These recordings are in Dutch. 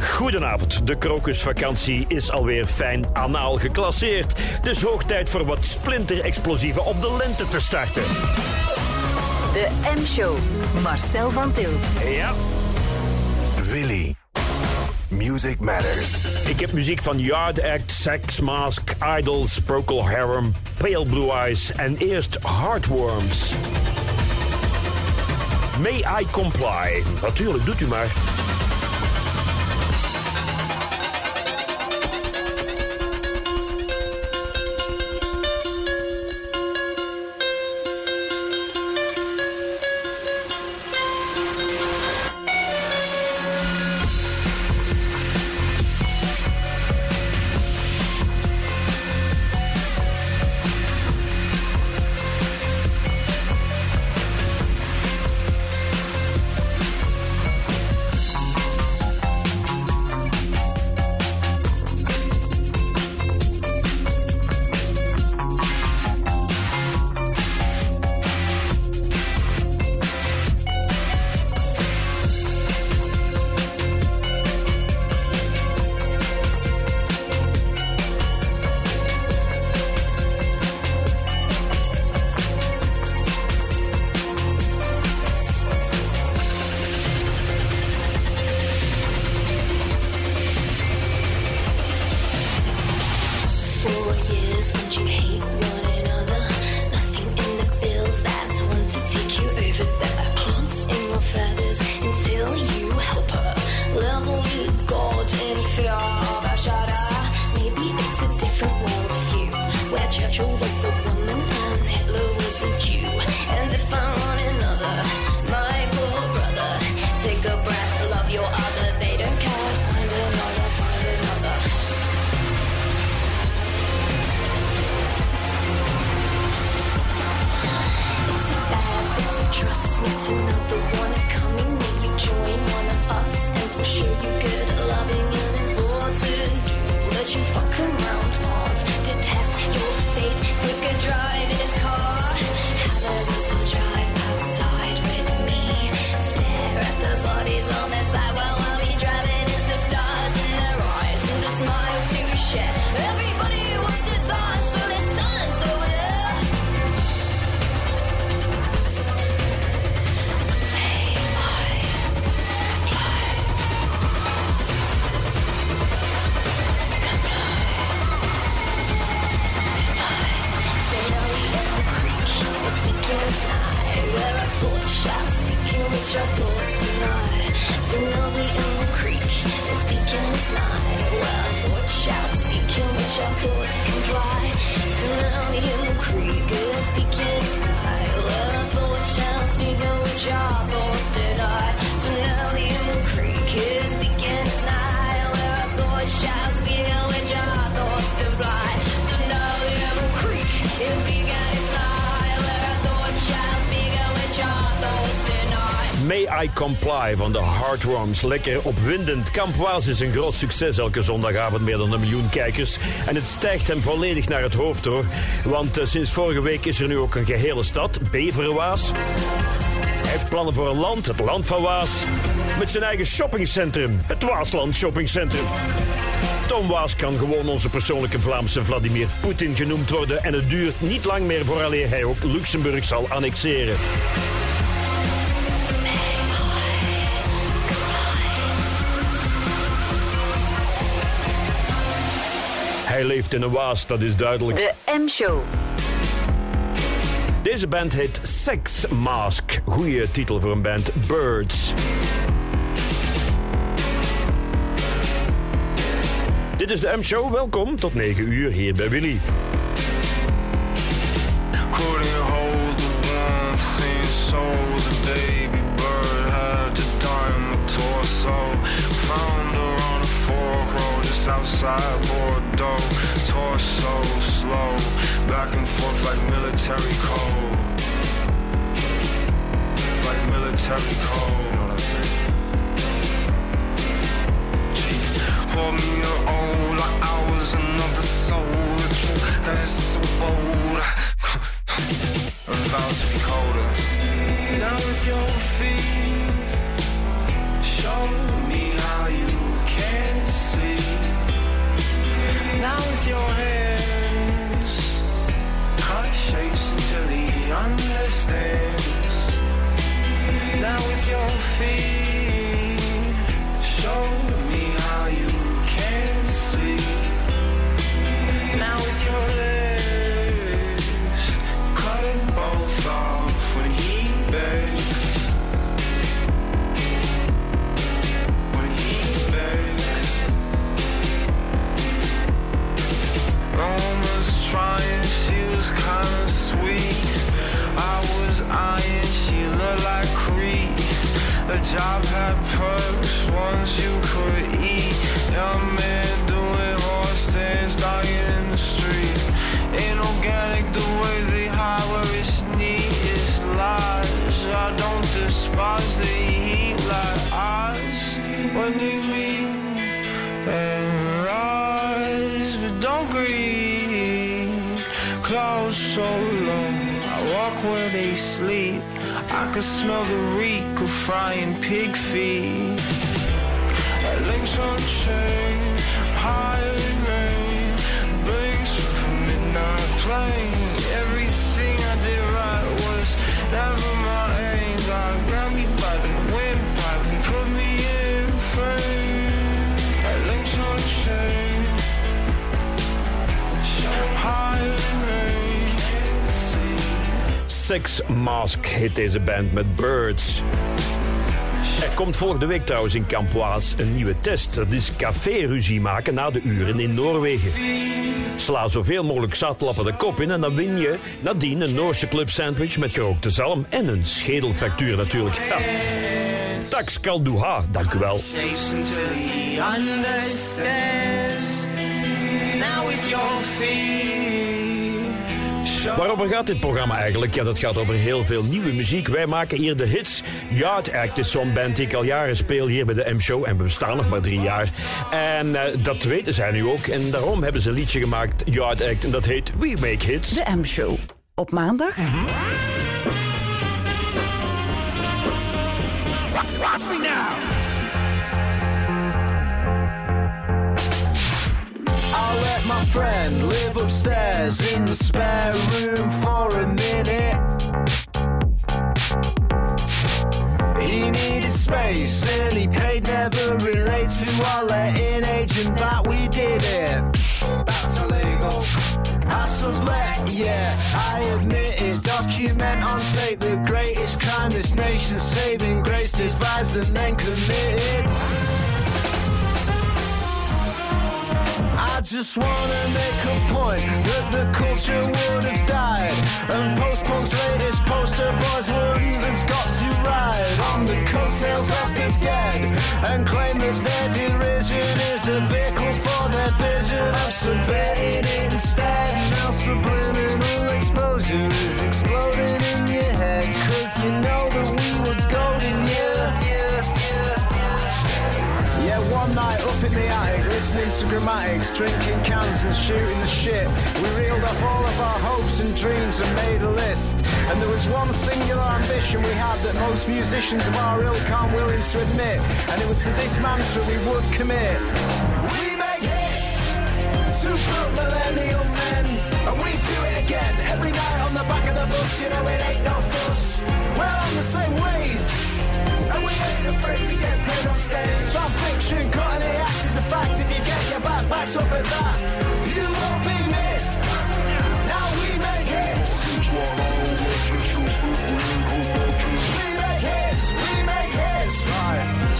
Goedenavond. De krokusvakantie is alweer fijn anaal geclasseerd. Dus hoog tijd voor wat splinterexplosieven op de lente te starten. De M-show. Marcel van Tilt. Ja, Willy. Music matters. ik heb muziek van Yard Act, Sex Mask, Idols, Procol Harum, Pale Blue Eyes en eerst Heartworms. May I comply? Natuurlijk, doet u maar. Lekker opwindend. Kamp Waals is een groot succes elke zondagavond. Meer dan een miljoen kijkers. En het stijgt hem volledig naar het hoofd hoor. Want eh, sinds vorige week is er nu ook een gehele stad. Beverwaas. Hij heeft plannen voor een land, het land van Waas. Met zijn eigen shoppingcentrum. Het Waasland Shoppingcentrum. Tom Waas kan gewoon onze persoonlijke Vlaamse Vladimir Poetin genoemd worden. En het duurt niet lang meer vooraleer hij ook Luxemburg zal annexeren. Hij leeft in een waas, dat is duidelijk. De M-show. Deze band heet Sex Mask. Goeie titel voor een band. Birds. Dit is de M-show. Welkom tot 9 uur hier bij Willy. Outside Bordeaux. Torso slow, back and forth like military code. Like military code. You know what I'm saying? Pour me your own like I was another soul. The truth that is so bold. I'm about to be colder. Now with your feet, show Now with your hands Cut shapes until he understands. Now with your feet Show me how you can see. Now with your legs The job had perks, ones you could eat. Young man doing horse stands, dying in the street. Ain't organic the way they hide where it's neat, it's lies. I don't despise the heat like eyes when they meet and rise, but don't grieve. Clouds so low, I walk where they sleep. I can smell the reek of frying pig feet. Links on chain, high in rain, of a midnight plane. Everything I did right was never my aim. Sex Mask heet deze band met Birds. Er komt volgende week trouwens in Campoise een nieuwe test. Dat is café-ruzie maken na de uren in Noorwegen. Sla zoveel mogelijk zatlappen de kop in en dan win je nadien een Noorse club sandwich met gerookte zalm en een schedelfractuur natuurlijk. Ja. Tax Kalduha, dank u wel. Now your Waarover gaat dit programma eigenlijk? Ja, dat gaat over heel veel nieuwe muziek. Wij maken hier de hits. Yard Act is zo'n band die ik al jaren speel hier bij de M-show. En we bestaan nog maar drie jaar. En eh, dat weten zij nu ook. En daarom hebben ze een liedje gemaakt, Yard Act. En dat heet We Make Hits. De M-show. Op maandag I'll let my friend live upstairs in the spare room for a minute. He needed space and he paid never relates to our letting agent that we did it. That's illegal. I sublet, yeah, I admit it. Document on tape the greatest crime this nation's saving grace devised and then committed. Just wanna make a point that the culture would have died And post-punk's latest poster boys wouldn't have got to ride On the coattails of the dead And claim that their derision is a vehicle for their vision I've subverted it instead. Now attic, listening to grammatics, drinking cans and shooting the shit. We reeled off all of our hopes and dreams and made a list. And there was one singular ambition we had that most musicians of our ilk aren't willing to admit. And it was to this mantra we would commit. We make hits to put millennial men. And we do it again every night on the back of the bus. You know it ain't no fuss. We're on the same wage. And afraid to get paid on stage. Not fiction, cutting the act is a fact. If you get your back backed up at that, you won't be missed. Now we make hits.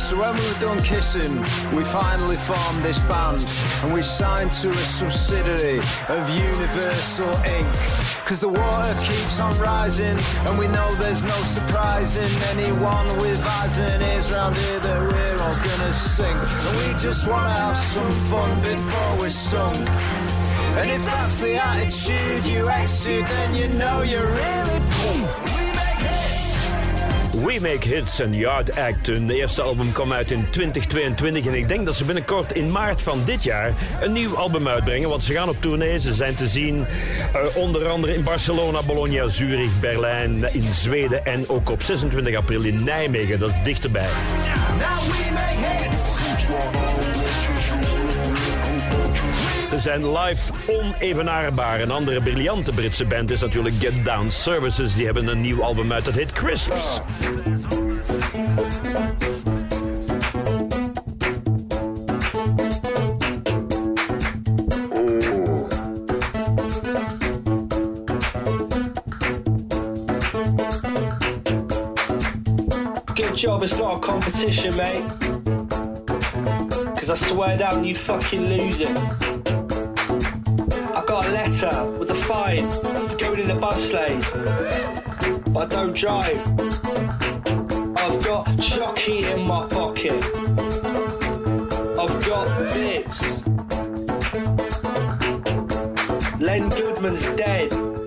So when we were done kissing, we finally formed this band. And we signed to a subsidiary of Universal Inc. Cause the water keeps on rising. And we know there's no surprising anyone with eyes and ears round here that we're all gonna sing. And we just wanna have some fun before we're sung. And if that's the attitude you exude, then you know you're really. We make hits. En Yard Act. Hun eerste album kwam uit in 2022 en ik denk dat ze binnenkort in maart van dit jaar een nieuw album uitbrengen. Want ze gaan op tournee. Ze zijn te zien eh, onder andere in Barcelona, Bologna, Zurich, Berlijn, in Zweden en ook op 26 april in Nijmegen. Dat is dichterbij. Now we make hits. zijn live onevenaardbaar. Een andere briljante Britse band is natuurlijk Get Down Services. Die hebben een nieuw album uit, dat heet Crisps. Good job, it's not a competition, mate. 'Cause I swear down, you fucking lose it. letter with a fine for going in the bus lane. But I don't drive. I've got chucky in my pocket. I've got bits. Len Goodman's dead.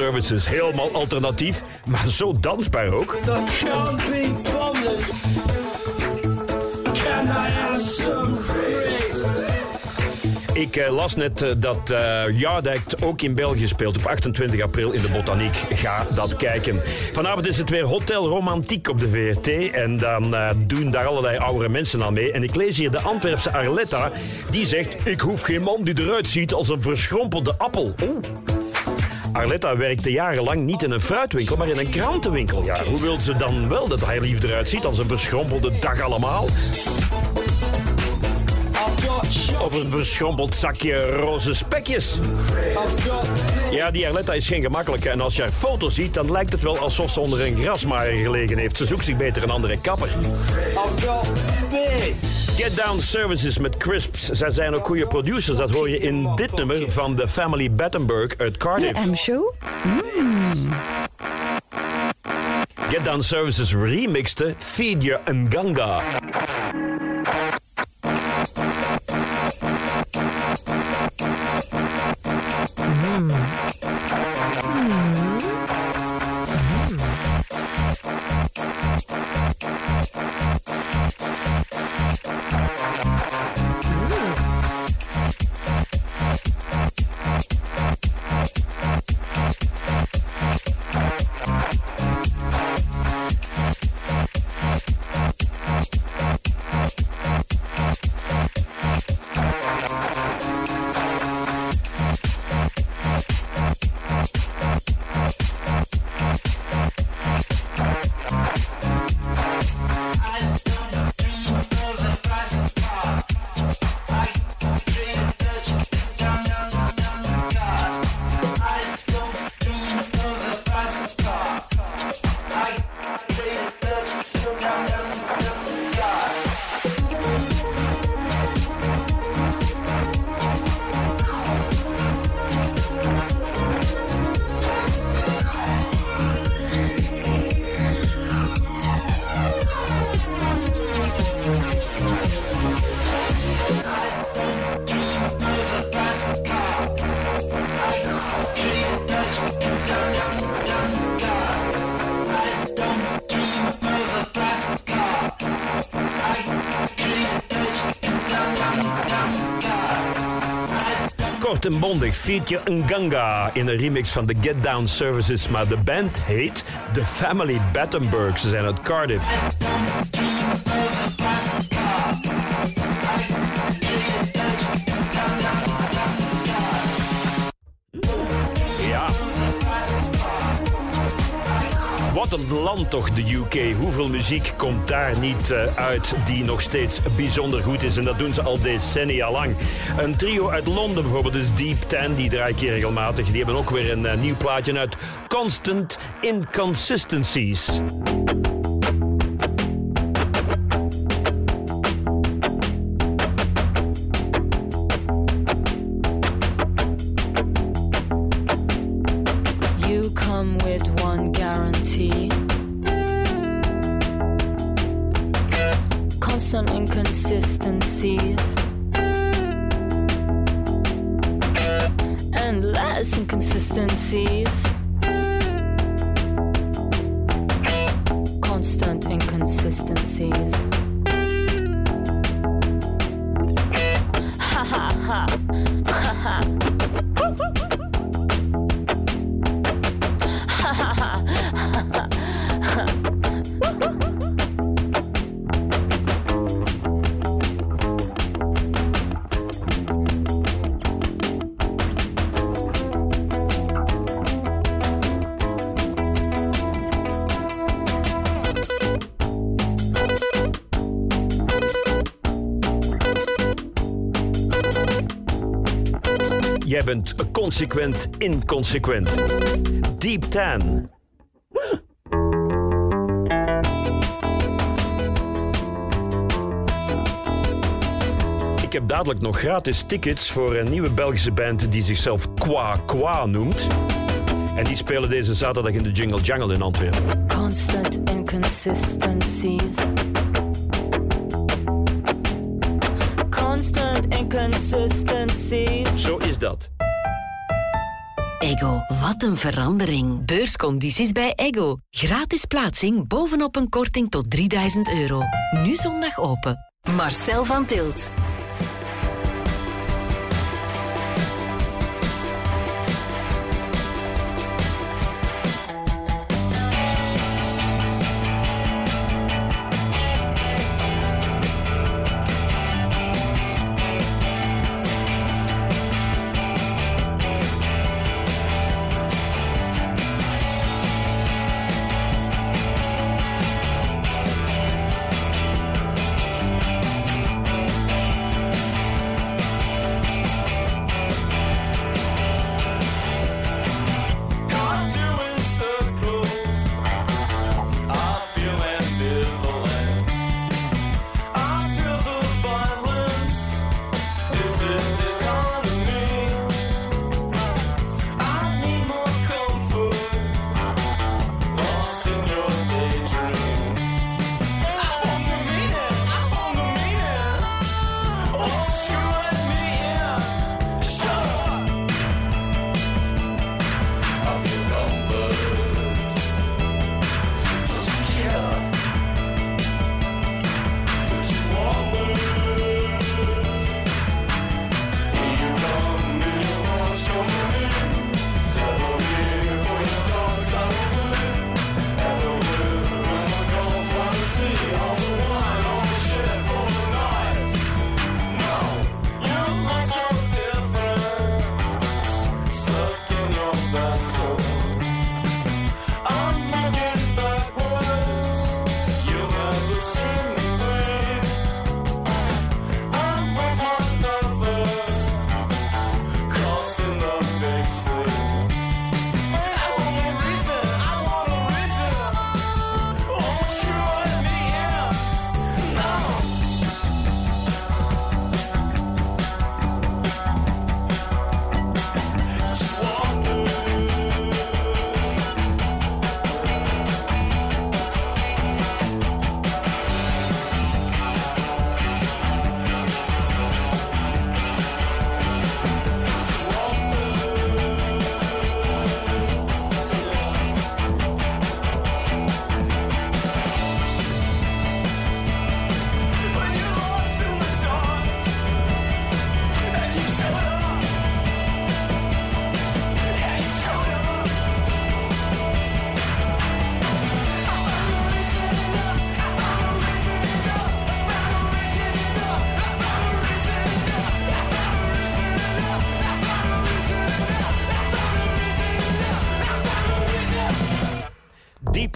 services helemaal alternatief, maar zo dansbaar ook. Dat kan niet ik. Ik las net eh, dat eh, uh, Yard ook in België speelt op 28 april in de Botaniek. Ga dat kijken. Vanavond is het weer Hotel Romantiek op de VRT. En dan doen daar allerlei oudere mensen aan mee. En ik lees hier de Antwerpse Arletta. Die zegt, ik hoef geen man die eruit ziet als een verschrompelde appel. Oeh. Arletta werkte jarenlang niet in een fruitwinkel, maar in een krantenwinkel. Ja, hoe wil ze dan wel dat hij lief eruit ziet als een verschrompelde dag allemaal? Of een verschrompeld zakje roze spekjes. Ja, die Arletta is geen gemakkelijke. En als jij haar foto ziet, dan lijkt het wel alsof ze onder een grasmaaier gelegen heeft. Ze zoekt zich beter een andere kapper. Get Down Services met Crisps. Zij zijn ook goede producers. Dat hoor je in dit nummer van The Family Battenberg uit Cardiff. De show. Get Down Services remixte Feed Your Ganga. En bondig, feature Nganga in een remix van de Get Down Services. Maar de band heet The Family Battenberg. Ze zijn uit Cardiff. Land toch, de UK. Hoeveel muziek komt daar niet eh, uit die nog steeds bijzonder goed is? En dat doen ze al decennia lang. Een trio uit Londen bijvoorbeeld is Deep Ten. Die draai ik hier regelmatig. Die hebben ook weer een eh, nieuw plaatje uit Constant Inconsistencies. Consequent inconsequent. Deep Ten. Ik heb dadelijk nog gratis tickets voor een nieuwe Belgische band die zichzelf Qua Qua noemt. En die spelen deze zaterdag in de Jingle Jungle in Antwerpen. Constant inconsistencies. Constant inconsistencies. Zo. Wat een verandering. Beurscondities bij Ego. Gratis plaatsing bovenop een korting tot 3000 euro. Nu zondag open. Marcel van Tilt.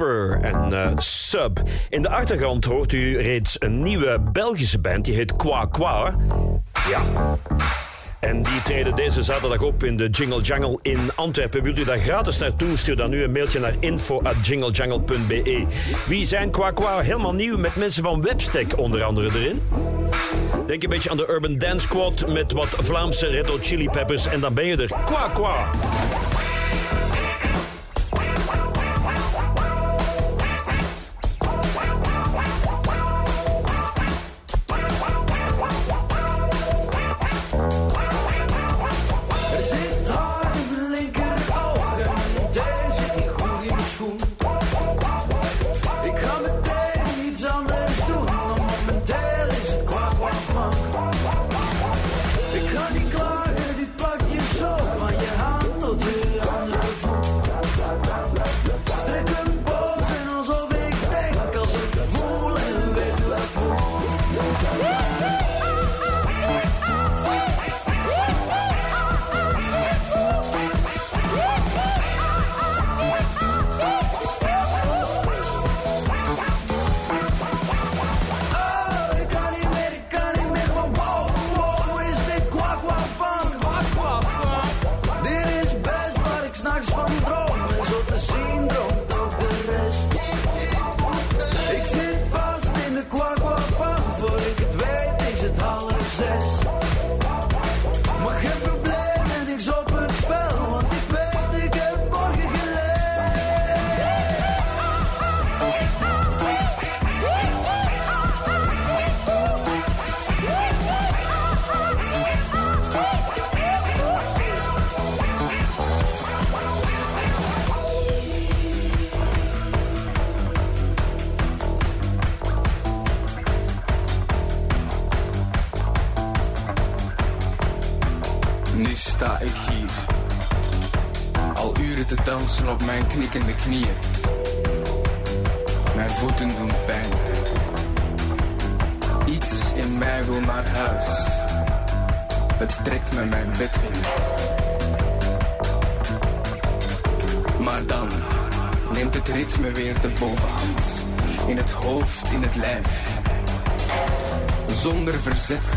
En eh, Sub. In de achtergrond hoort u reeds een nieuwe Belgische band, die heet Qua Qua. Ja. En die treden deze zaterdag op in de Jingle Jungle in Antwerpen. Wilt u daar gratis naartoe? Stuur dan nu een mailtje naar info.jinglejungle.be. Wie zijn Qua Qua? Helemaal nieuw met mensen van Webstack onder andere erin. Denk een beetje aan de Urban Dance Squad met wat Vlaamse Red Chili Peppers en dan ben je er. Qua Qua.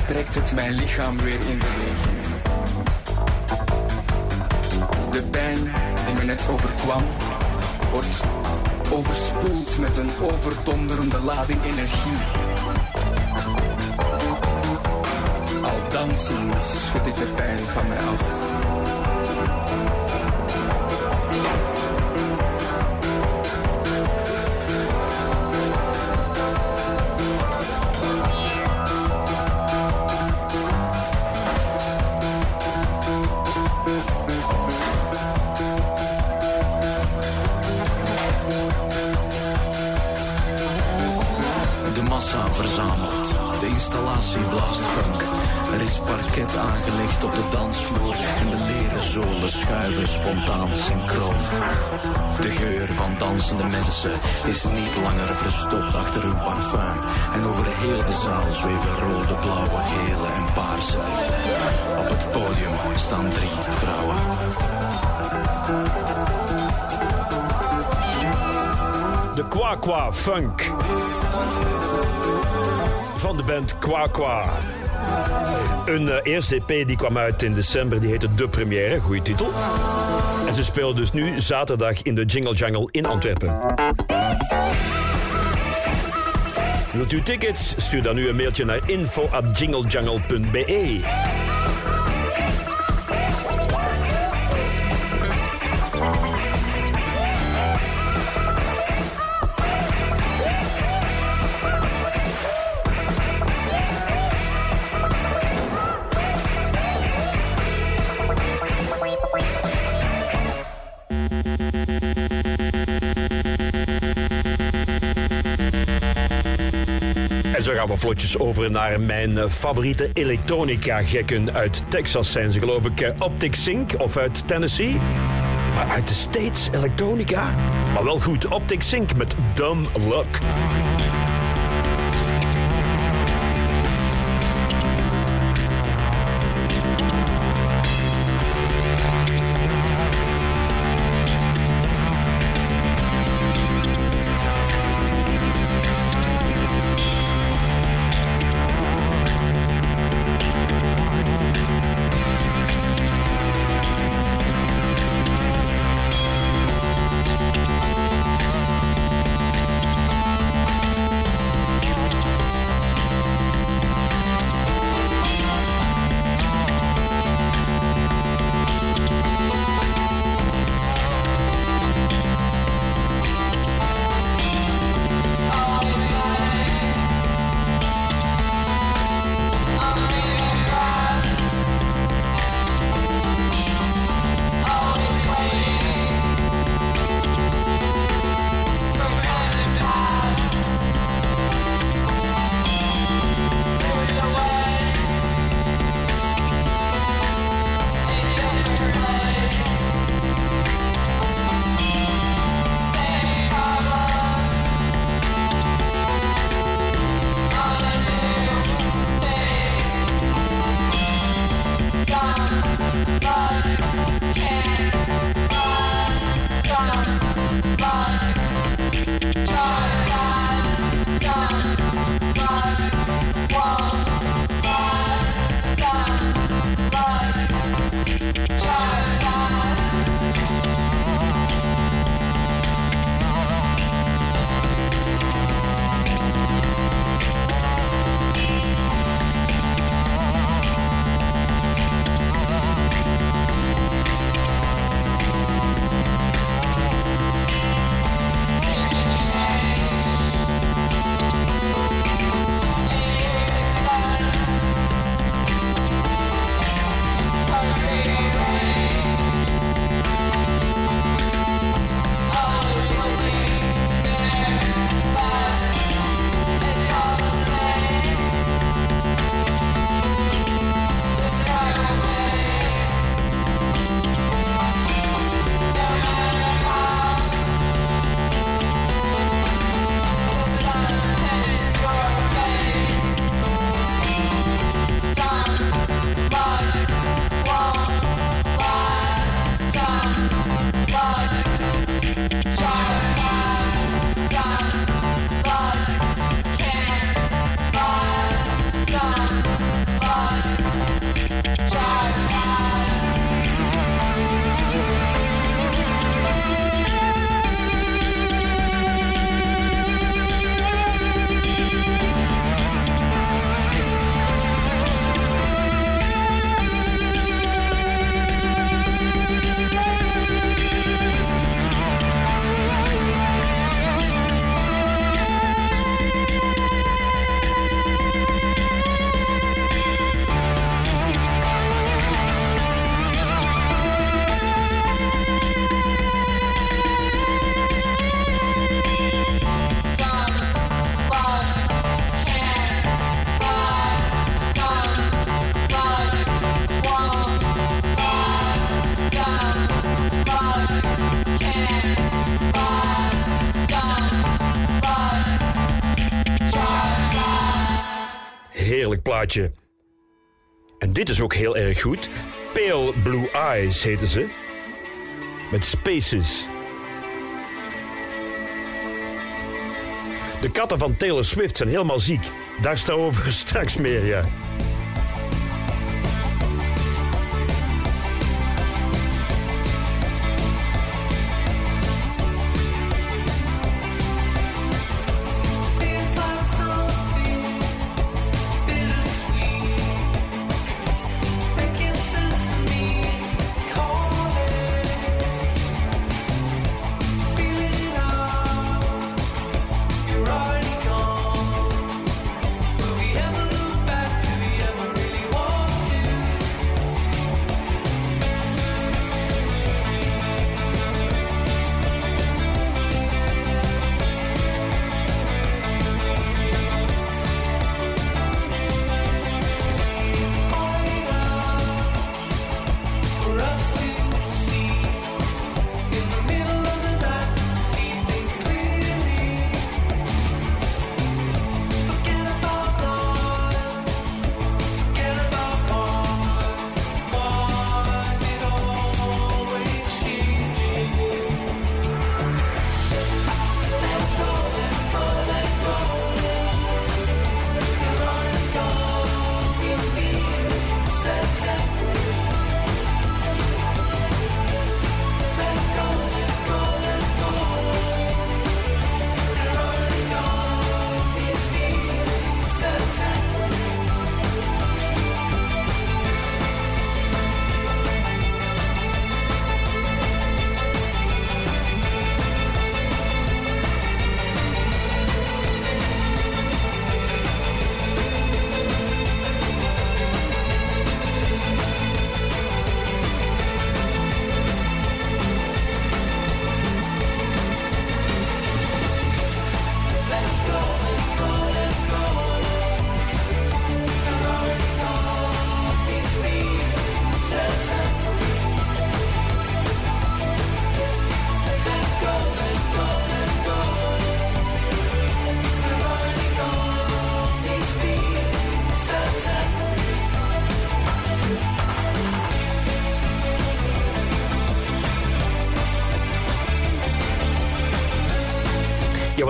Trekt het mijn lichaam weer in beweging. De pijn die me net overkwam, wordt overspoeld met een overdonderende lading energie. Al dansend schud ik de pijn van mij af. Schuiven spontaan synchroon. De geur van dansende mensen is niet langer verstopt achter hun parfum. En over de zaal zweven rode, blauwe, gele en paarse lichten. Op het podium staan drie vrouwen. De Qua Qua Funk. Van de band Qua. Een eh, eerste EP die kwam uit in december, die heette De Première, goede titel. En ze spelen dus nu zaterdag in de Jingle Jungle in Antwerpen. Wilt u tickets? Stuur dan nu een mailtje naar info.jinglejungle.be. Vlotjes over naar mijn eh, favoriete elektronica-gekken uit Texas zijn ze geloof ik eh, Optic Sync of uit Tennessee. Uit de States elektronica? Maar wel goed, Optic Sync met Dumb Luck. Dit is ook heel erg goed. Pale Blue Eyes heten ze. Met Spaces. De katten van Taylor Swift zijn helemaal ziek. Daar staat over straks meer, ja.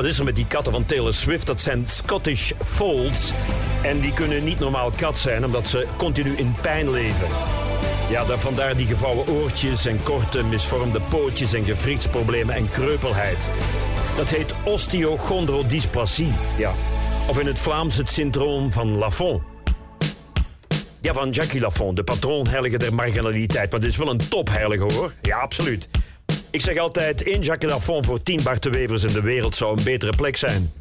Is er met die katten van Taylor Swift? Dat zijn Scottish Folds. En die kunnen niet normaal kat zijn, omdat ze continu in pijn leven. Ja, daar, vandaar die gevouwen oortjes en korte misvormde pootjes en gewrichtsproblemen en kreupelheid. Dat heet osteochondrodysplasie. Ja. Of in het Vlaams het syndroom van Lafont. Ja, van Jackie Lafont, de patroonheilige der marginaliteit. Maar dit is wel een topheilige hoor. Ja, absoluut. Ik zeg altijd, één Jacques Lafont voor tien Bart de Wevers in de wereld zou een betere plek zijn.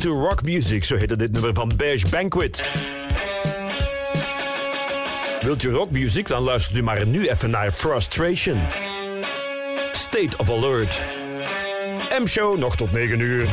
To Rock Music, zo heette dit nummer van Beige Banquet. Wilt u rock music? Dan luistert u maar nu even naar Frustration. State of Alert. M-show nog tot 9 uur.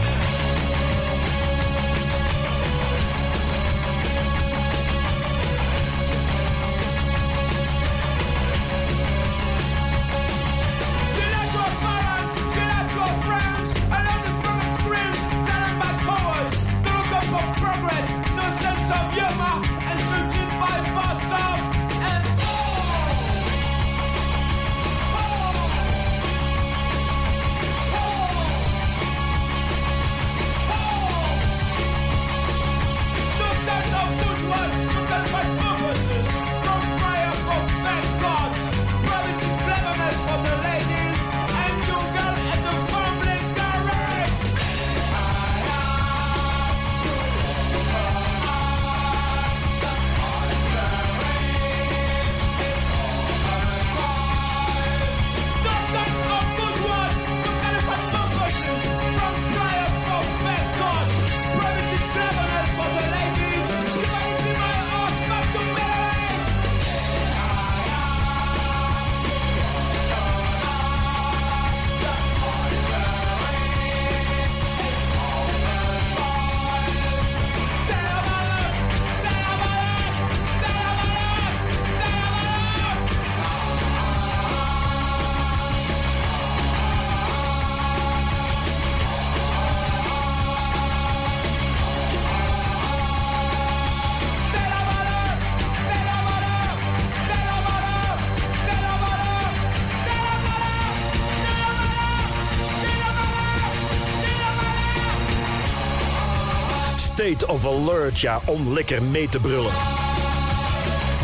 State of Alert, ja, om lekker mee te brullen.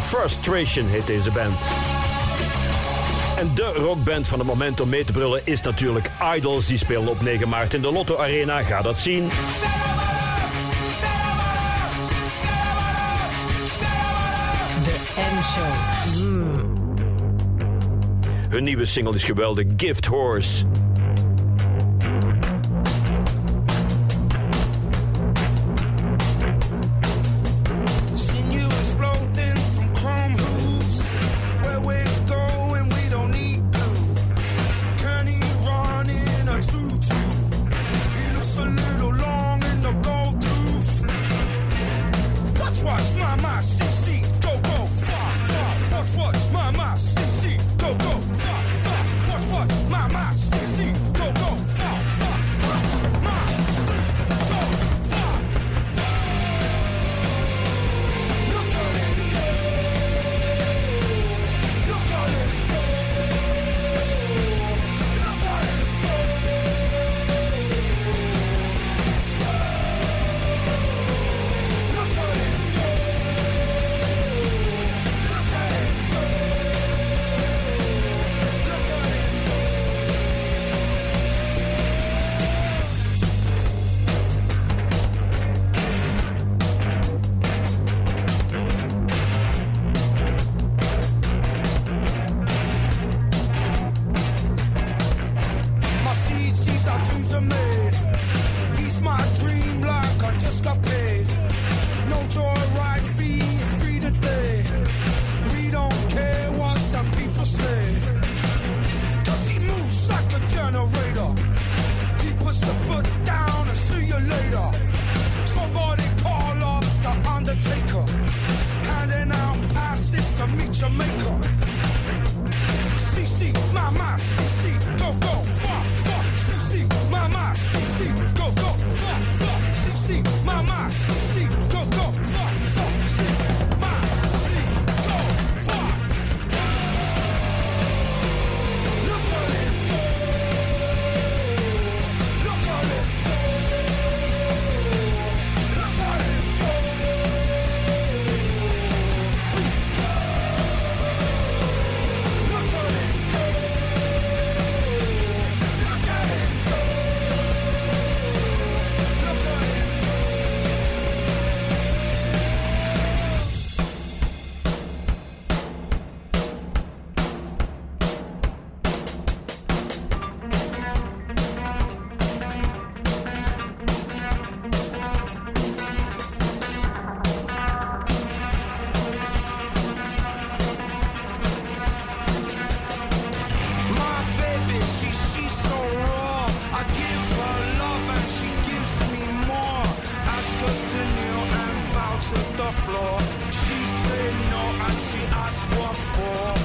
Frustration heet deze band. En de rockband van het moment om mee te brullen is natuurlijk Idols. Die spelen op 9 maart in de Lotto Arena. Ga dat zien. De M-show. Hun nieuwe single is geweldig, Gift Horse. To the floor. She say no and she asks what for.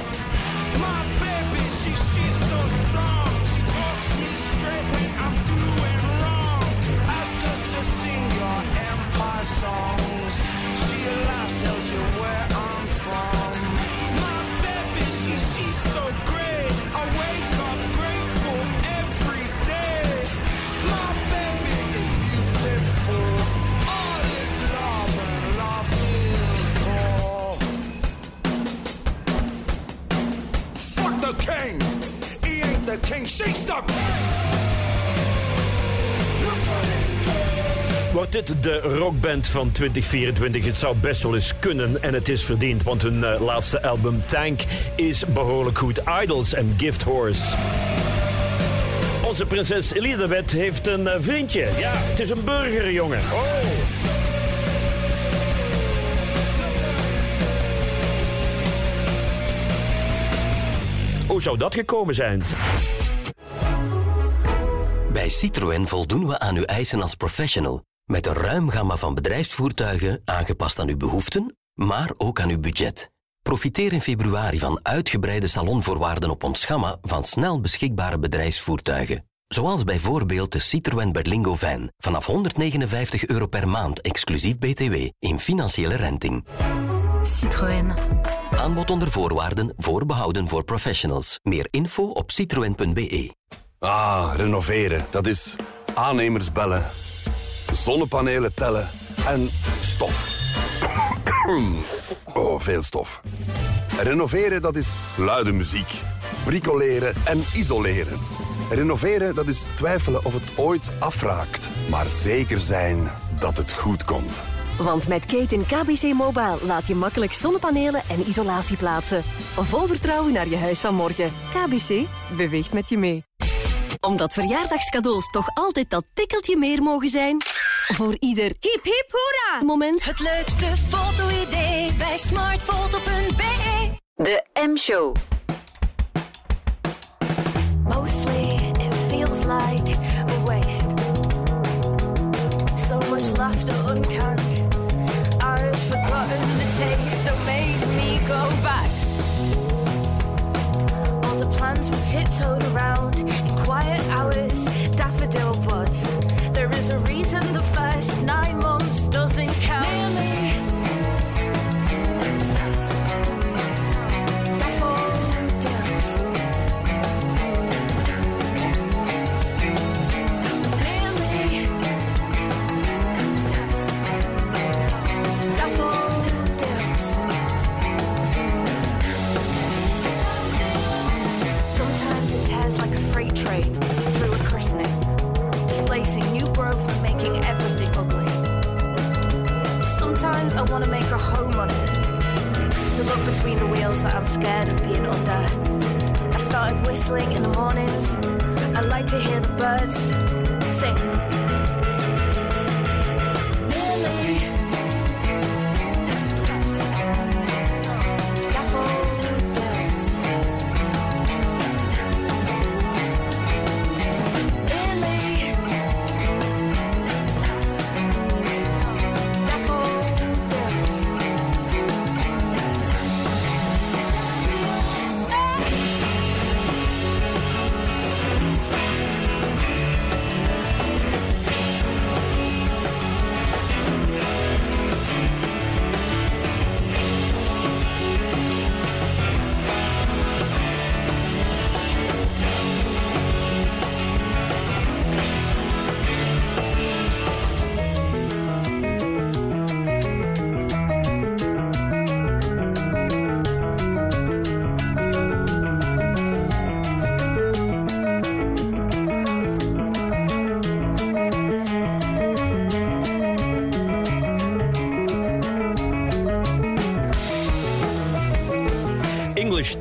King. She's. Wordt dit de rockband van 2024? Het zou best wel eens kunnen en het is verdiend, want hun eh, laatste album Tank is behoorlijk goed. Idols en Gift Horse. Onze prinses Elisabeth heeft een eh, vriendje. Ja, het is een burgerjongen. Oh. Hoe zou dat gekomen zijn? Bij Citroën voldoen we aan uw eisen als professional. Met een ruim gamma van bedrijfsvoertuigen, aangepast aan uw behoeften, maar ook aan uw budget. Profiteer in februari van uitgebreide salonvoorwaarden op ons gamma van snel beschikbare bedrijfsvoertuigen. Zoals bijvoorbeeld de Citroën Berlingo van vanaf 159 euro per maand exclusief BTW in financiële renting. Citroën. Aanbod onder voorwaarden voorbehouden voor professionals. Meer info op citroën.be. Ah, renoveren. Dat is aannemers bellen, zonnepanelen tellen, en stof. Oh, veel stof. Renoveren, dat is luide muziek. Bricoleren en isoleren. Renoveren, dat is twijfelen of het ooit afraakt. Maar zeker zijn dat het goed komt. Want met Keten KBC Mobile laat je makkelijk zonnepanelen en isolatie plaatsen. Vol vertrouwen naar je huis van morgen. KBC beweegt met je mee. Omdat verjaardagscadeaus toch altijd dat tikkeltje meer mogen zijn. Voor ieder hip hip hoera moment. Het leukste foto-idee bij smartfoto.be. De M-show. Mostly it feels like a waste. So much laughter uncanned. I've forgotten the taste that made me go back. Plans were tiptoed around in quiet hours, daffodil buds. There is a reason the first nine months doesn't a home on it, to look between the wheels that I'm scared of being under. I started whistling in the mornings. I like to hear the birds sing.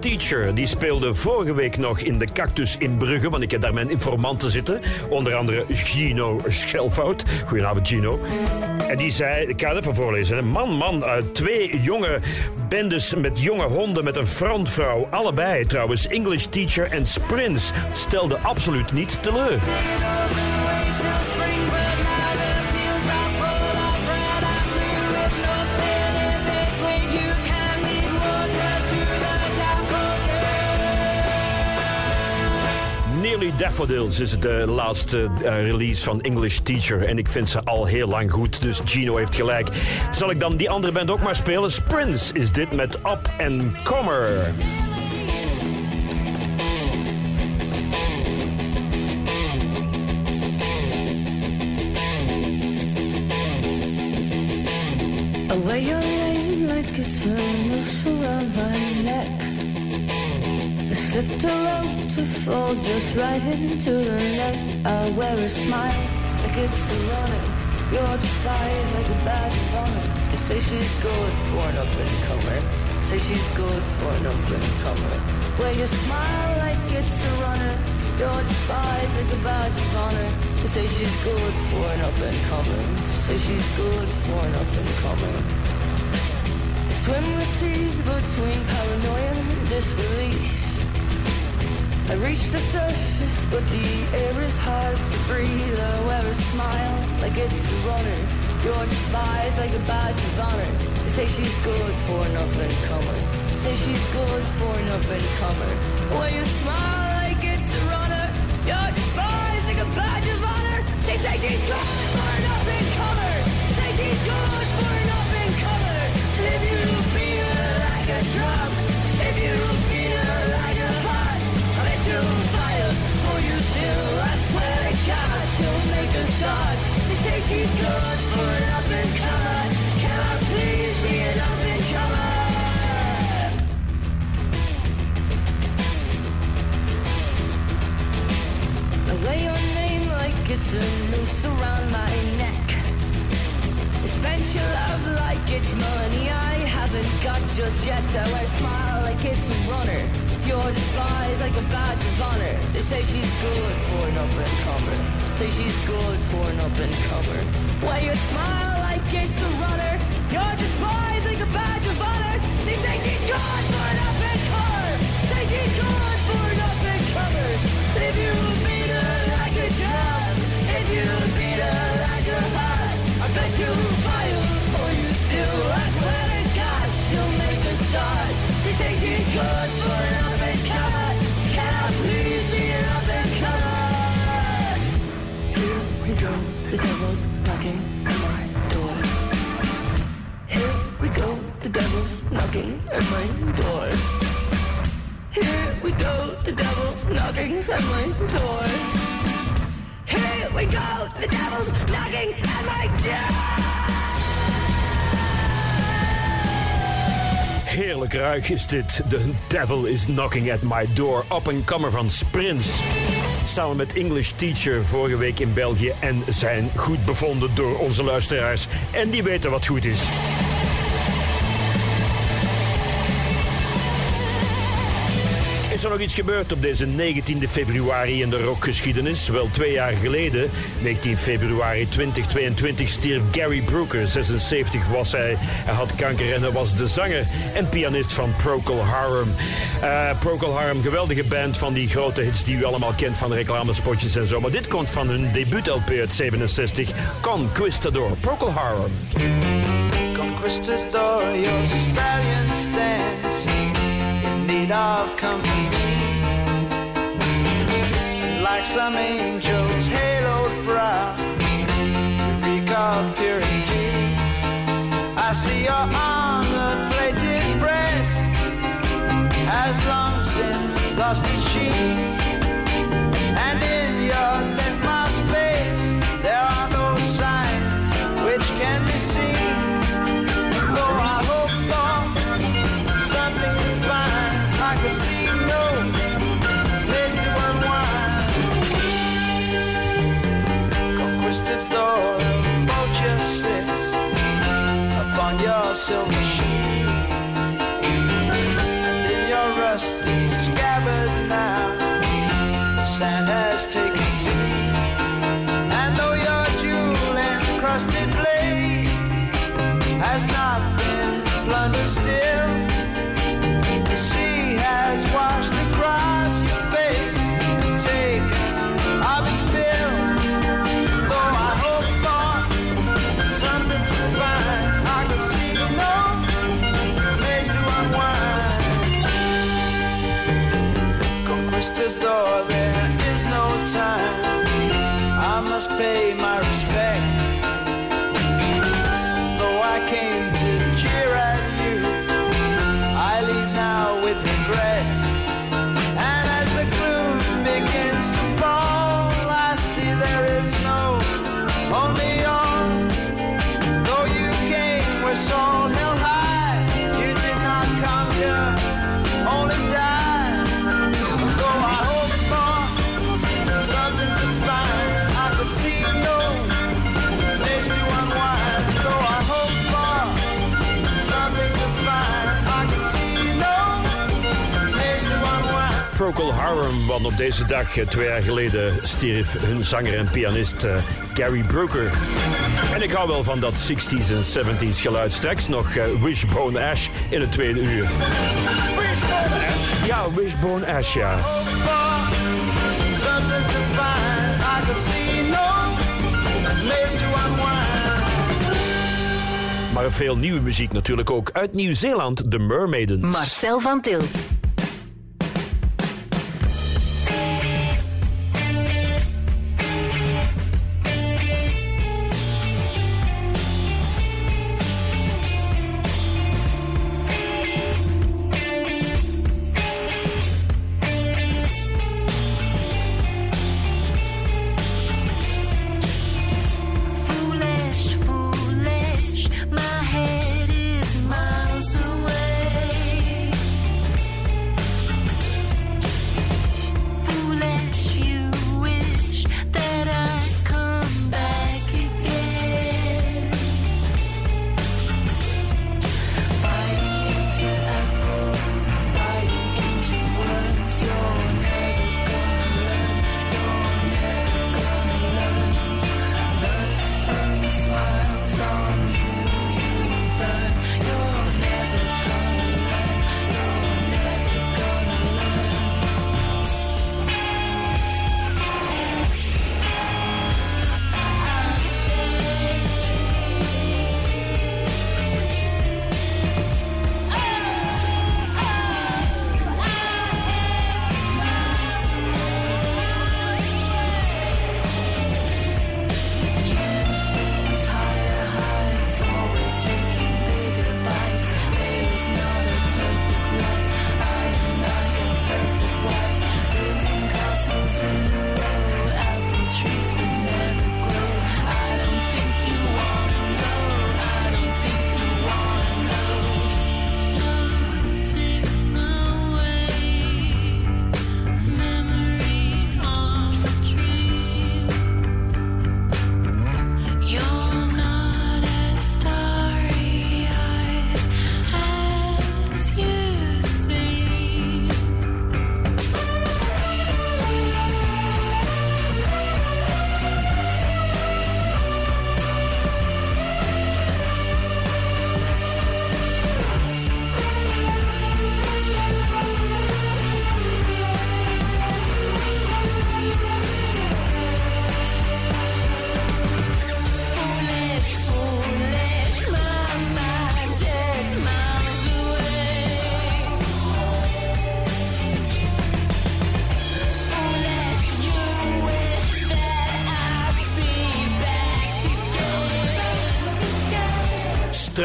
Teacher, die speelde vorige week nog in de Cactus in Brugge, want ik heb daar mijn informanten zitten. Onder andere Gino Schelfout. Goedenavond, Gino. En die zei, ik ga het even voorlezen. Man, man, eh, twee jonge bendes met jonge honden met een frontvrouw. Allebei trouwens, English Teacher en Sprints. Stelde absoluut niet teleur. Daffodils is de laatste eh, release van English Teacher. En ik vind ze al heel lang goed, dus Gino heeft gelijk. Zal ik dan die andere band ook maar spelen? Sprints is dit met Up and Comer. Fall just right into the net. I wear a smile like it's a runner. Your disguise like a badge of honor. They say she's good for an up and comer. Say she's good for an up and comer. Wear your smile like it's a runner. Your disguise like a badge of honor. They say she's good for an up and comer. Say she's good for an up and comer. Swim the seas between paranoia and disbelief. I reach the surface, but the air is hard to breathe. I wear a smile like it's a runner. You're despised like a badge of honor. They say she's good for an up and comer. Say she's good for an up and comer. Wear your smile like it's a runner. You're despised like a badge of honor. They say she's good for an up and comer. Say she's good for an up and comer. If you feel like a drum, if you she's good for an up and comer. I please be an up and comer? Your name like it's a noose around my neck. Your love like it's money I haven't got just yet. I wear a smile like it's a runner. You're despised like a badge of honor. They say she's good for an up and comer. Say she's good for an up and comer. Wear your smile like it's a runner. You're despised like a badge of honor. They say she's good for an up and Is dit. The Devil is Knocking at My Door. Up and comer van Sprins. Samen met English Teacher vorige week in België. En zijn goed bevonden door onze luisteraars. En die weten wat goed is. Is er nog iets gebeurd op deze 19 februari in de rockgeschiedenis? Wel twee jaar geleden, 19 februari 2022, stierf Gary Brooker. 76 was hij. Hij had kanker en hij was de zanger en pianist van Procol Harum. Eh, Procol Harum, geweldige band van die grote hits die u allemaal kent van reclamespotjes en zo. Maar dit komt van hun debuut-LP uit 67, Conquistador. Procol Harum. Conquistador, your stallion stands need of company. Like some angels, haloed brow, you reek of purity. I see your armor-plated breast has long since lost its sheen. And in your shield, and in your rusty scabbard now, sand has taken seed. And though your jewel encrusted blade has not been plundered still. Time. I must pay my respect. Procol Harum, want op deze dag eh, twee jaar geleden stierf hun zanger en pianist eh, Gary Brooker. En ik hou wel van dat 60s en 70s geluid. Straks nog eh, Wishbone Ash in het tweede uur. Wishbone Ash. Ja, Wishbone Ash, ja. Something to find, I could see no place to unwind. Maar veel nieuwe muziek natuurlijk ook. Uit Nieuw-Zeeland, de Mermaidens. Marcel van Tilt.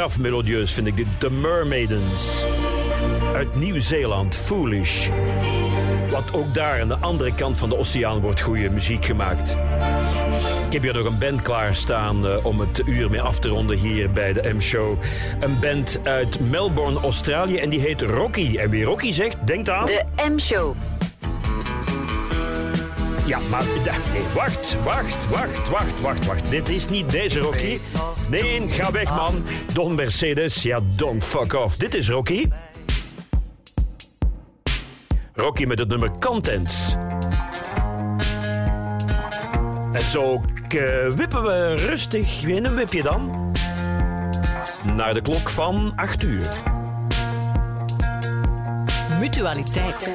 Straf melodieus vind ik dit. The Mermaidens. Uit Nieuw-Zeeland, Foolish. Want ook daar aan de andere kant van de oceaan wordt goede muziek gemaakt. Ik heb hier nog een band klaarstaan uh, om het uur mee af te ronden hier bij de M-show. Een band uit Melbourne, Australië en die heet Rocky. En wie Rocky zegt, denkt aan... De M-show. Ja, maar nee, wacht, wacht, wacht, wacht, wacht, wacht. Dit is niet deze Rocky. Nee, ga weg man. Don Mercedes, ja, don't fuck off. Dit is Rocky. Rocky met het nummer Contents. En zo uh, wippen we rustig, in een wipje dan, naar de klok van 8 uur. Mutualiteit.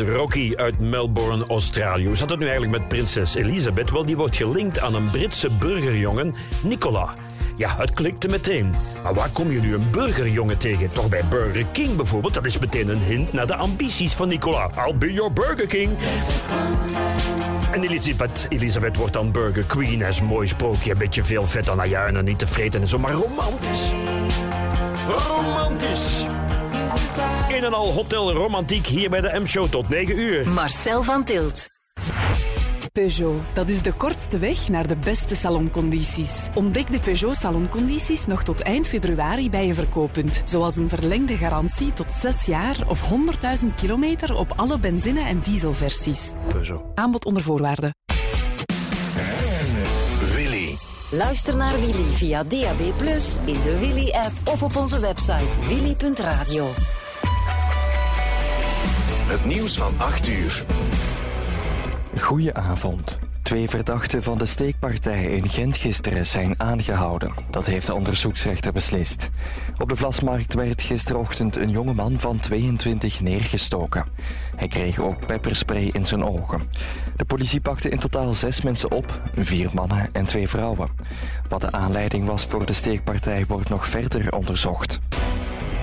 Rocky uit Melbourne, Australië. Hoe zat het nu eigenlijk met prinses Elisabeth? Wel, die wordt gelinkt aan een Britse burgerjongen, Nicola. Ja, het klikte meteen. Maar waar kom je nu een burgerjongen tegen? Toch bij Burger King bijvoorbeeld? Dat is meteen een hint naar de ambities van Nicola. I'll be your Burger King. En Elisabeth, Elisabeth wordt dan Burger Queen. Dat is mooi sprookje. Een beetje veel vet aan haar jaren en niet te vreten en zo. Maar romantisch. Romantisch. Een en al hotel romantiek hier bij de M-show tot 9 uur. Marcel van Tilt. Peugeot, dat is de kortste weg naar de beste saloncondities. Ontdek de Peugeot saloncondities nog tot eind februari bij je verkooppunt. Zoals een verlengde garantie tot 6 jaar of 100.000 kilometer op alle benzine- en dieselversies. Peugeot. Aanbod onder voorwaarden. Willy. Luister naar Willy via DAB+, in de Willy-app of op onze website willy.radio. Het nieuws van 8 uur. Goedenavond. Twee verdachten van de steekpartij in Gent gisteren zijn aangehouden. Dat heeft de onderzoeksrechter beslist. Op de Vlasmarkt werd gisterochtend een jongeman van 22 neergestoken. Hij kreeg ook pepperspray in zijn ogen. De politie pakte in totaal zes mensen op, vier mannen en twee vrouwen. Wat de aanleiding was voor de steekpartij wordt nog verder onderzocht.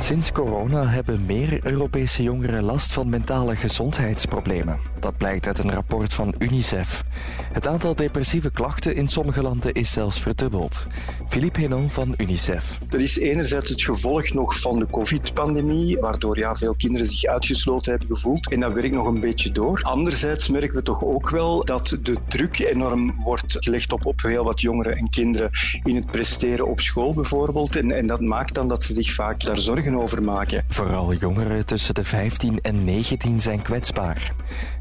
Sinds corona hebben meer Europese jongeren last van mentale gezondheidsproblemen. Dat blijkt uit een rapport van UNICEF. Het aantal depressieve klachten in sommige landen is zelfs verdubbeld. Philippe Henon van UNICEF. Dat is enerzijds het gevolg nog van de covid-pandemie, waardoor ja, veel kinderen zich uitgesloten hebben gevoeld. En dat werkt nog een beetje door. Anderzijds merken we toch ook wel dat de druk enorm wordt gelegd op, op heel wat jongeren en kinderen in het presteren op school bijvoorbeeld. En, en dat maakt dan dat ze zich vaak daar zorgen over maken. Vooral jongeren tussen de 15 en 19 zijn kwetsbaar.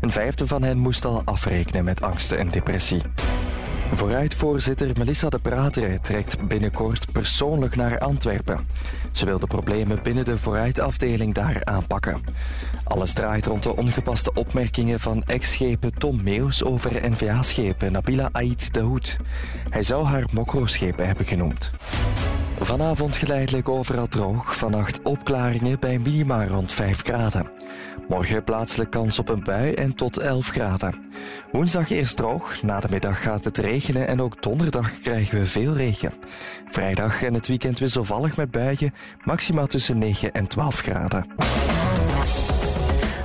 Een vijfde van hen moest al afrekenen met angsten en depressie. Vooruitvoorzitter Melissa de Prateren trekt binnenkort persoonlijk naar Antwerpen. Ze wil de problemen binnen de vooruitafdeling daar aanpakken. Alles draait rond de ongepaste opmerkingen van ex-schepen Tom Meus over NVA-schepen Nabila Ait Daoud. Hij zou haar mokro-schepen hebben genoemd. Vanavond geleidelijk overal droog, vannacht opklaringen bij minima rond 5 graden. Morgen plaatselijk kans op een bui en tot 11 graden. Woensdag eerst droog, na de middag gaat het regenen en ook donderdag krijgen we veel regen. Vrijdag en het weekend wisselvallig met buien, maxima tussen 9 en 12 graden.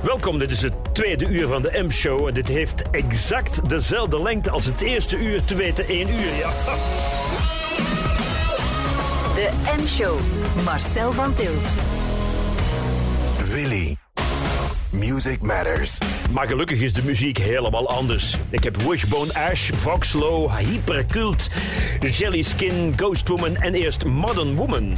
Welkom, dit is het tweede uur van de M-show. En dit heeft exact dezelfde lengte als het eerste uur, te weten 1 uur. Ja. De M-show. Marcel van Tilt. Willy. Music matters. Maar gelukkig is de muziek helemaal anders. Ik heb Wishbone Ash, Voxlow, Hypercult, Jelly Skin, Ghost Woman en eerst Modern Woman.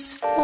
My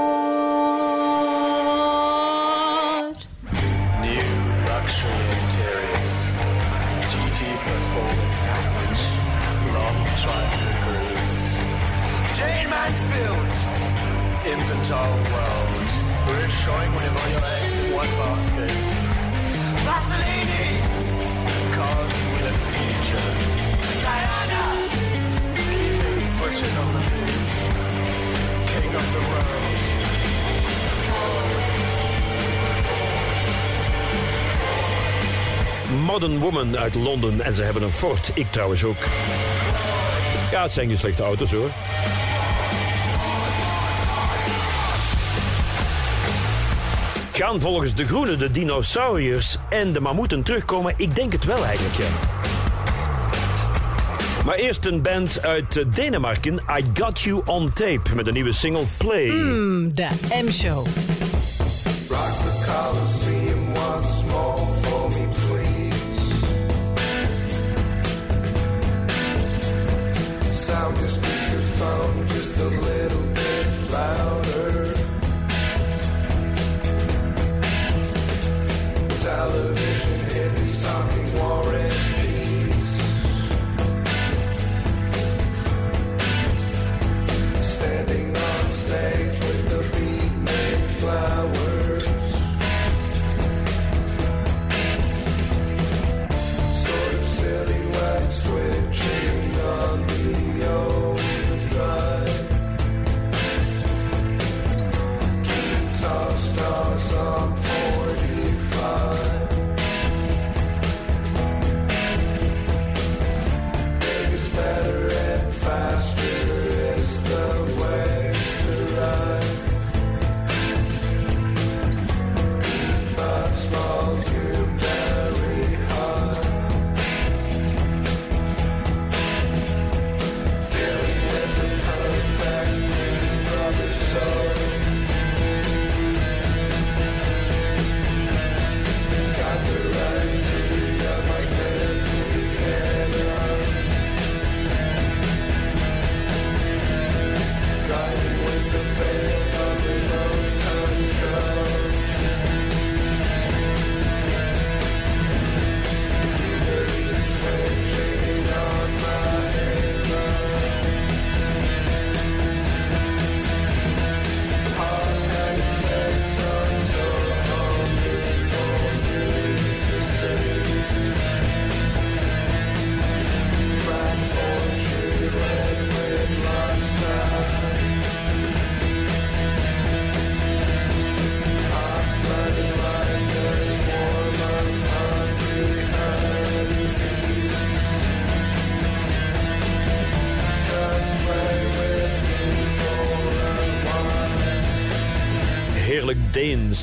Modern Woman uit Londen en ze hebben een Ford. Ik trouwens ook. Ja, het zijn geen slechte auto's hoor. Gaan volgens de Groenen de dinosauriërs en de mammoeten terugkomen? Ik denk het wel eigenlijk, ja. Maar eerst een band uit Denemarken, I Got You On Tape, met een nieuwe single Play. Mm, de M-show.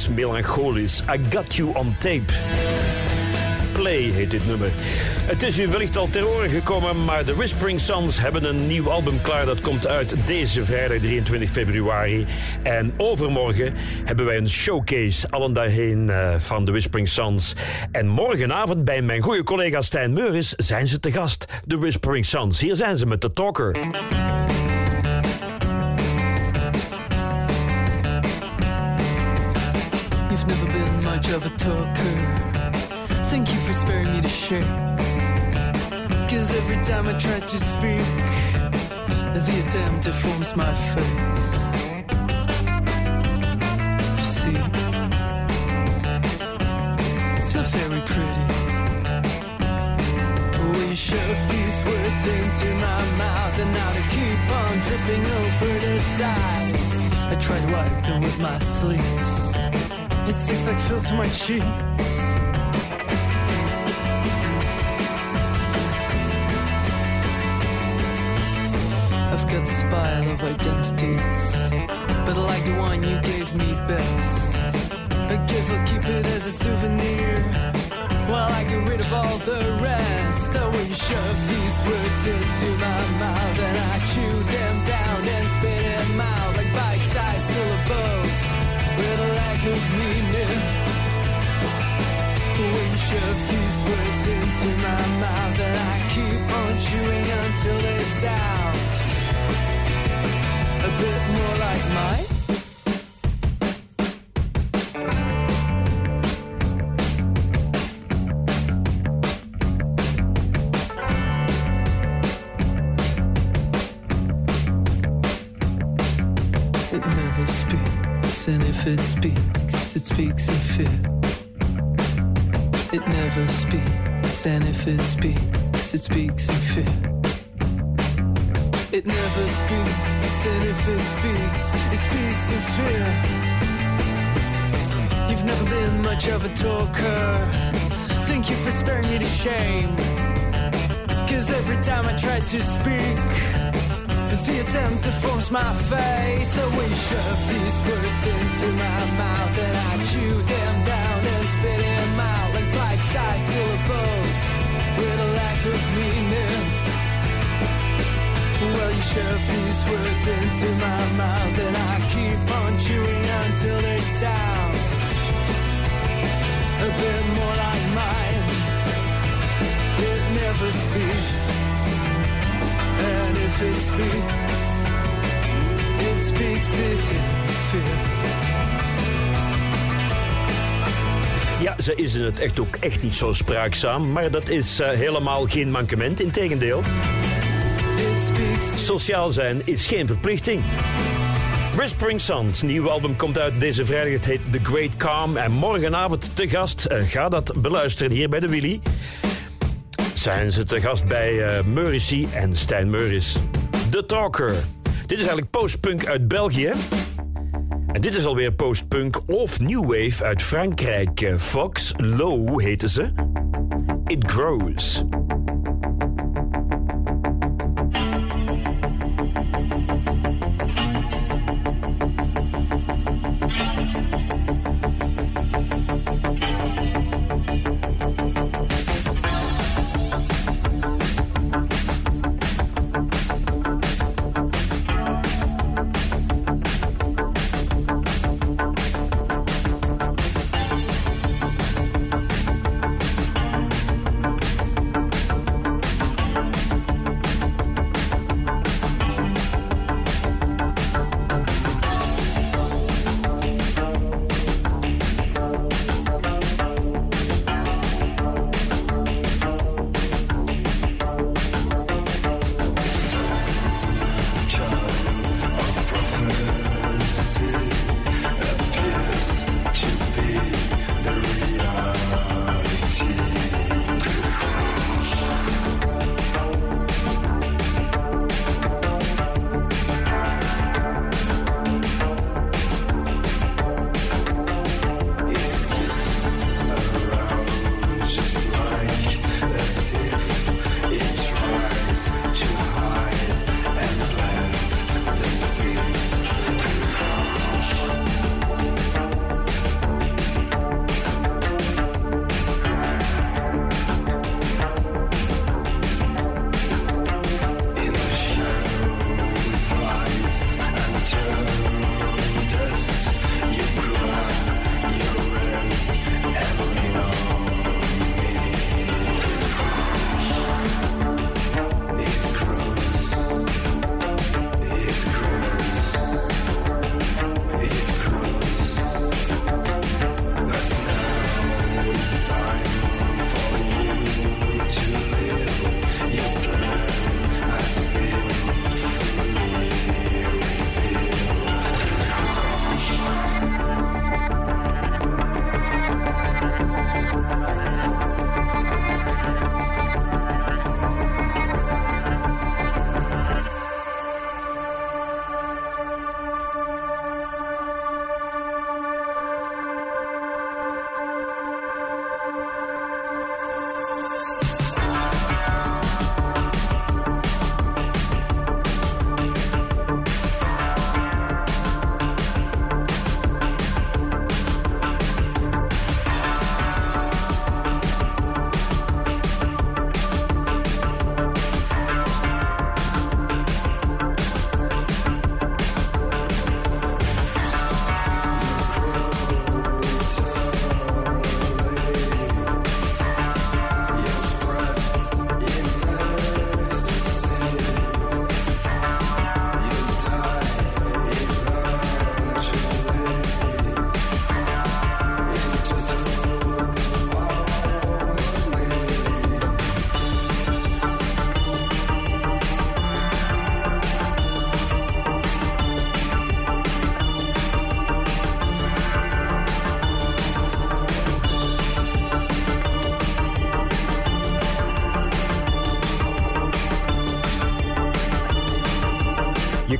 Melancholisch. I got you on tape. Play heet dit nummer. Het is u wellicht al ter oren gekomen, maar de Whispering Sons hebben een nieuw album klaar. Dat komt uit deze vrijdag 23 februari. En overmorgen hebben wij een showcase, allen daarheen, uh, van de Whispering Sons. En morgenavond bij mijn goede collega Stijn Meuris zijn ze te gast. De Whispering Sons. Hier zijn ze met de Talker. Talker. Thank you for sparing me to share. Cause every time I try to speak, the attempt deforms my face. See, it's not very pretty. When you shove these words into my mouth, and now they keep on dripping over the sides. I try to wipe them with my sleeves. It sticks like filth to my cheeks. I've got this pile of identities, but I like the one you gave me best. I guess I'll keep it as a souvenir while I get rid of all the rest. Oh, when you shove these words into my mouth and I chew them down and spit them out like bite-sized syllables with meaning. These words into my mouth I keep on chewing until they sound a bit more like mine. It speaks, it speaks in fear. It never speaks, and if it speaks, it speaks in fear. It never speaks, and if it speaks, it speaks in fear. You've never been much of a talker. Thank you for sparing me the shame. Cause every time I try to speak, the attempt deforms my face. So when you shove these words into my mouth, and I chew them down and spit them out like bite-sized syllables with a lack of meaning. Well, you shove these words into my mouth, and I keep on chewing until they sound a bit more like mine. It never speaks, if it speaks, it speaks in fear. Ja, ze is in het echt ook echt niet zo spraakzaam, maar dat is uh, helemaal geen mankement, integendeel. Sociaal zijn is geen verplichting. Whispering Sons, nieuw album komt uit deze vrijdag. Het heet The Great Calm. En morgenavond te gast. Uh, ga dat beluisteren hier bij de Willy. Zijn ze te gast bij uh, en Stijn Meuris. The Talker. Dit is eigenlijk postpunk uit België. En dit is alweer postpunk of new wave uit Frankrijk. Fox Low heten ze. It Grows.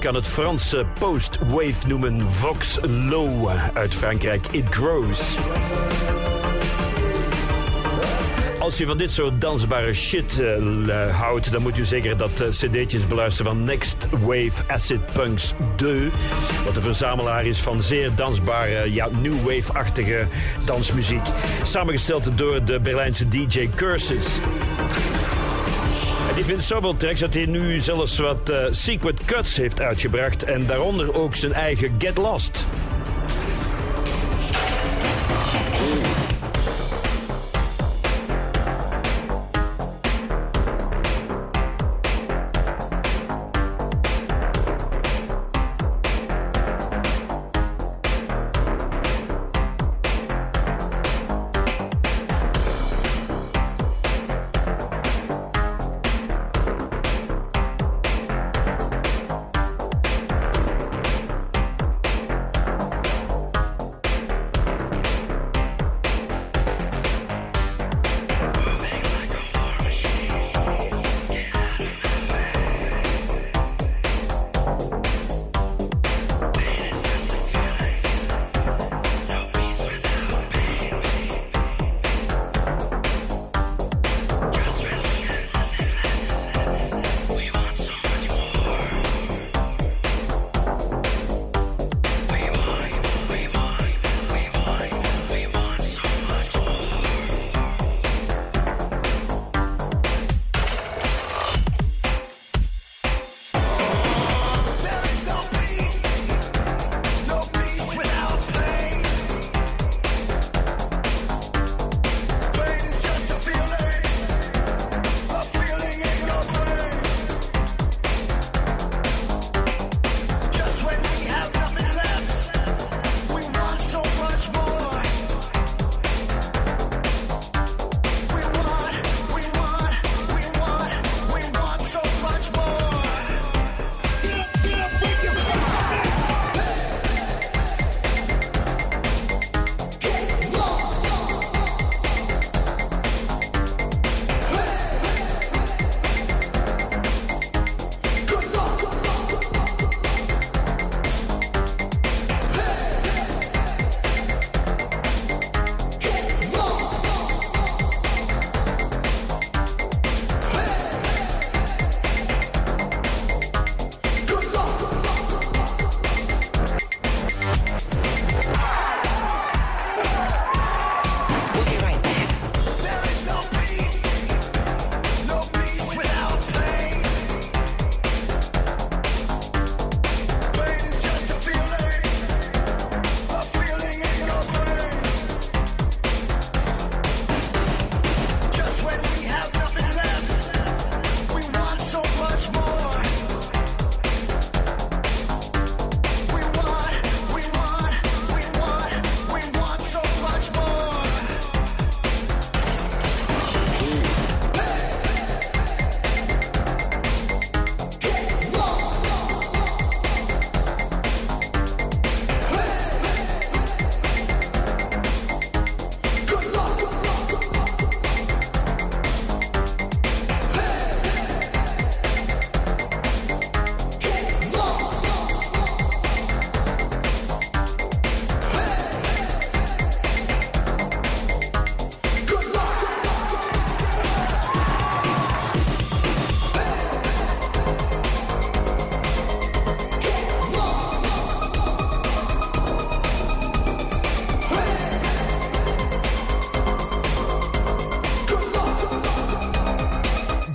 Kan het Franse post-wave noemen Vox Low uit Frankrijk. It Grows. Als je van dit soort dansbare shit uh, houdt, dan moet je zeker dat uh, cd'tjes beluisteren van Next Wave Acid Punks 2. Wat de verzamelaar is van zeer dansbare, ja, new wave-achtige dansmuziek. Samengesteld door de Berlijnse DJ Curses. Die vindt zoveel tracks dat hij nu zelfs wat uh, secret cuts heeft uitgebracht. En daaronder ook zijn eigen Get Lost.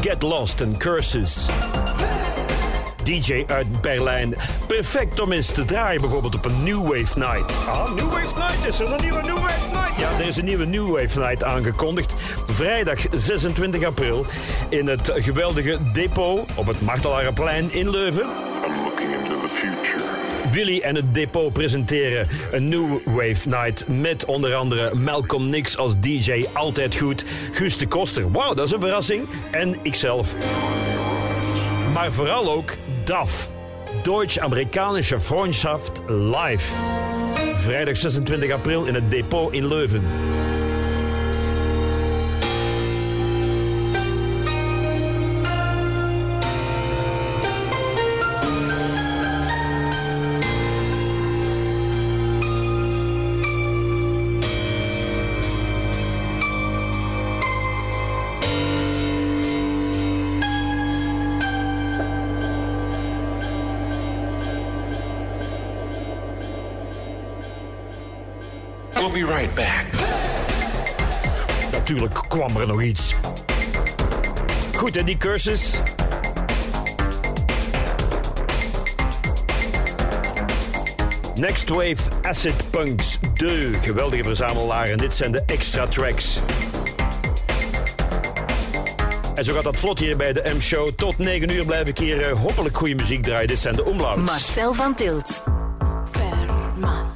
Get Lost and Curses. DJ uit Berlijn. Perfect om eens te draaien, bijvoorbeeld op een New Wave Night. Ah, New Wave Night, is er een nieuwe New Wave Night? Ja, er is een nieuwe New Wave Night aangekondigd. Vrijdag 26 april in het geweldige depot op het Martelarenplein in Leuven. Willy en het depot presenteren een New Wave Night met onder andere Malcolm Nix als DJ, altijd goed. Guus de Koster, wauw, dat is een verrassing. En ikzelf. Maar vooral ook DAF, Deutsch-Amerikanische Freundschaft live. Vrijdag 26 april in het depot in Leuven. Right back. Natuurlijk kwam er nog iets. Goed, en die cursus? Next Wave Acid Punks, de geweldige verzamelaar. En dit zijn de extra tracks. En zo gaat dat vlot hier bij de M-show. Tot 9 uur blijf ik hier eh, hopelijk goede muziek draaien. Dit zijn de omlauts. Marcel van Tilt. Fermati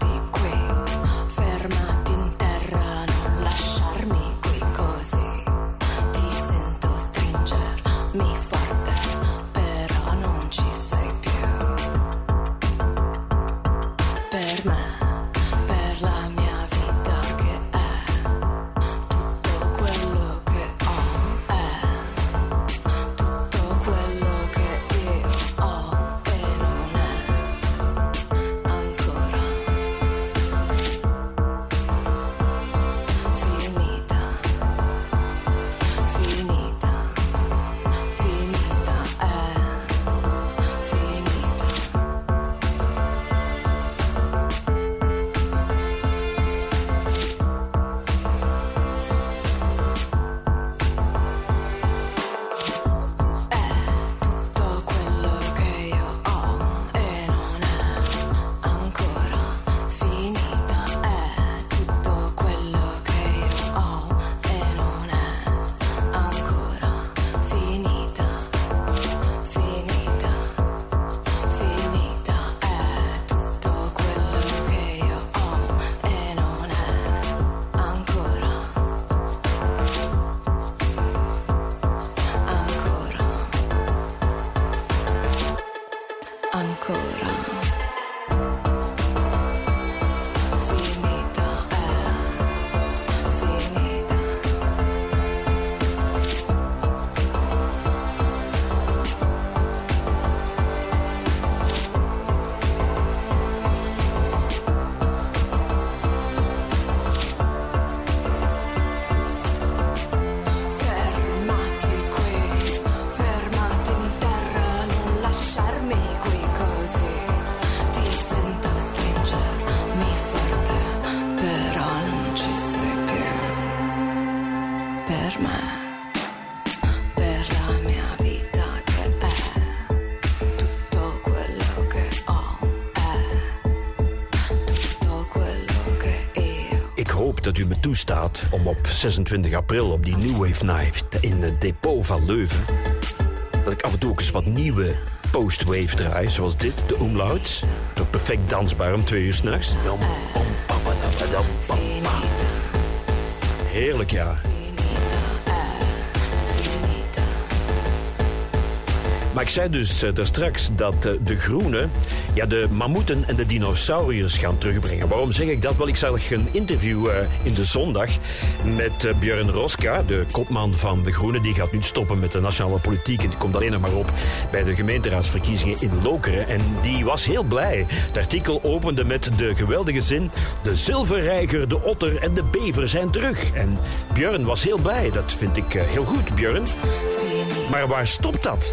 toestaat om op 26 april op die New Wave Night in het depot van Leuven... dat ik af en toe ook eens wat nieuwe post-wave draai, zoals dit, de Umlauts. Toch perfect dansbaar om twee uur s'nachts. Heerlijk, ja. Maar ik zei dus uh, daar straks dat uh, de groenen ja, de mammoeten en de dinosauriërs gaan terugbrengen. Waarom zeg ik dat? Wel, ik zag een interview uh, in de zondag met Björn Roska, de kopman van de Groenen. Die gaat nu stoppen met de nationale politiek en die komt alleen nog maar op bij de gemeenteraadsverkiezingen in Lokeren. En die was heel blij. Het artikel opende met de geweldige zin: De zilverreiger, de otter en de bever zijn terug. En Björn was heel blij. Dat vind ik heel goed, Björn. Maar waar stopt dat?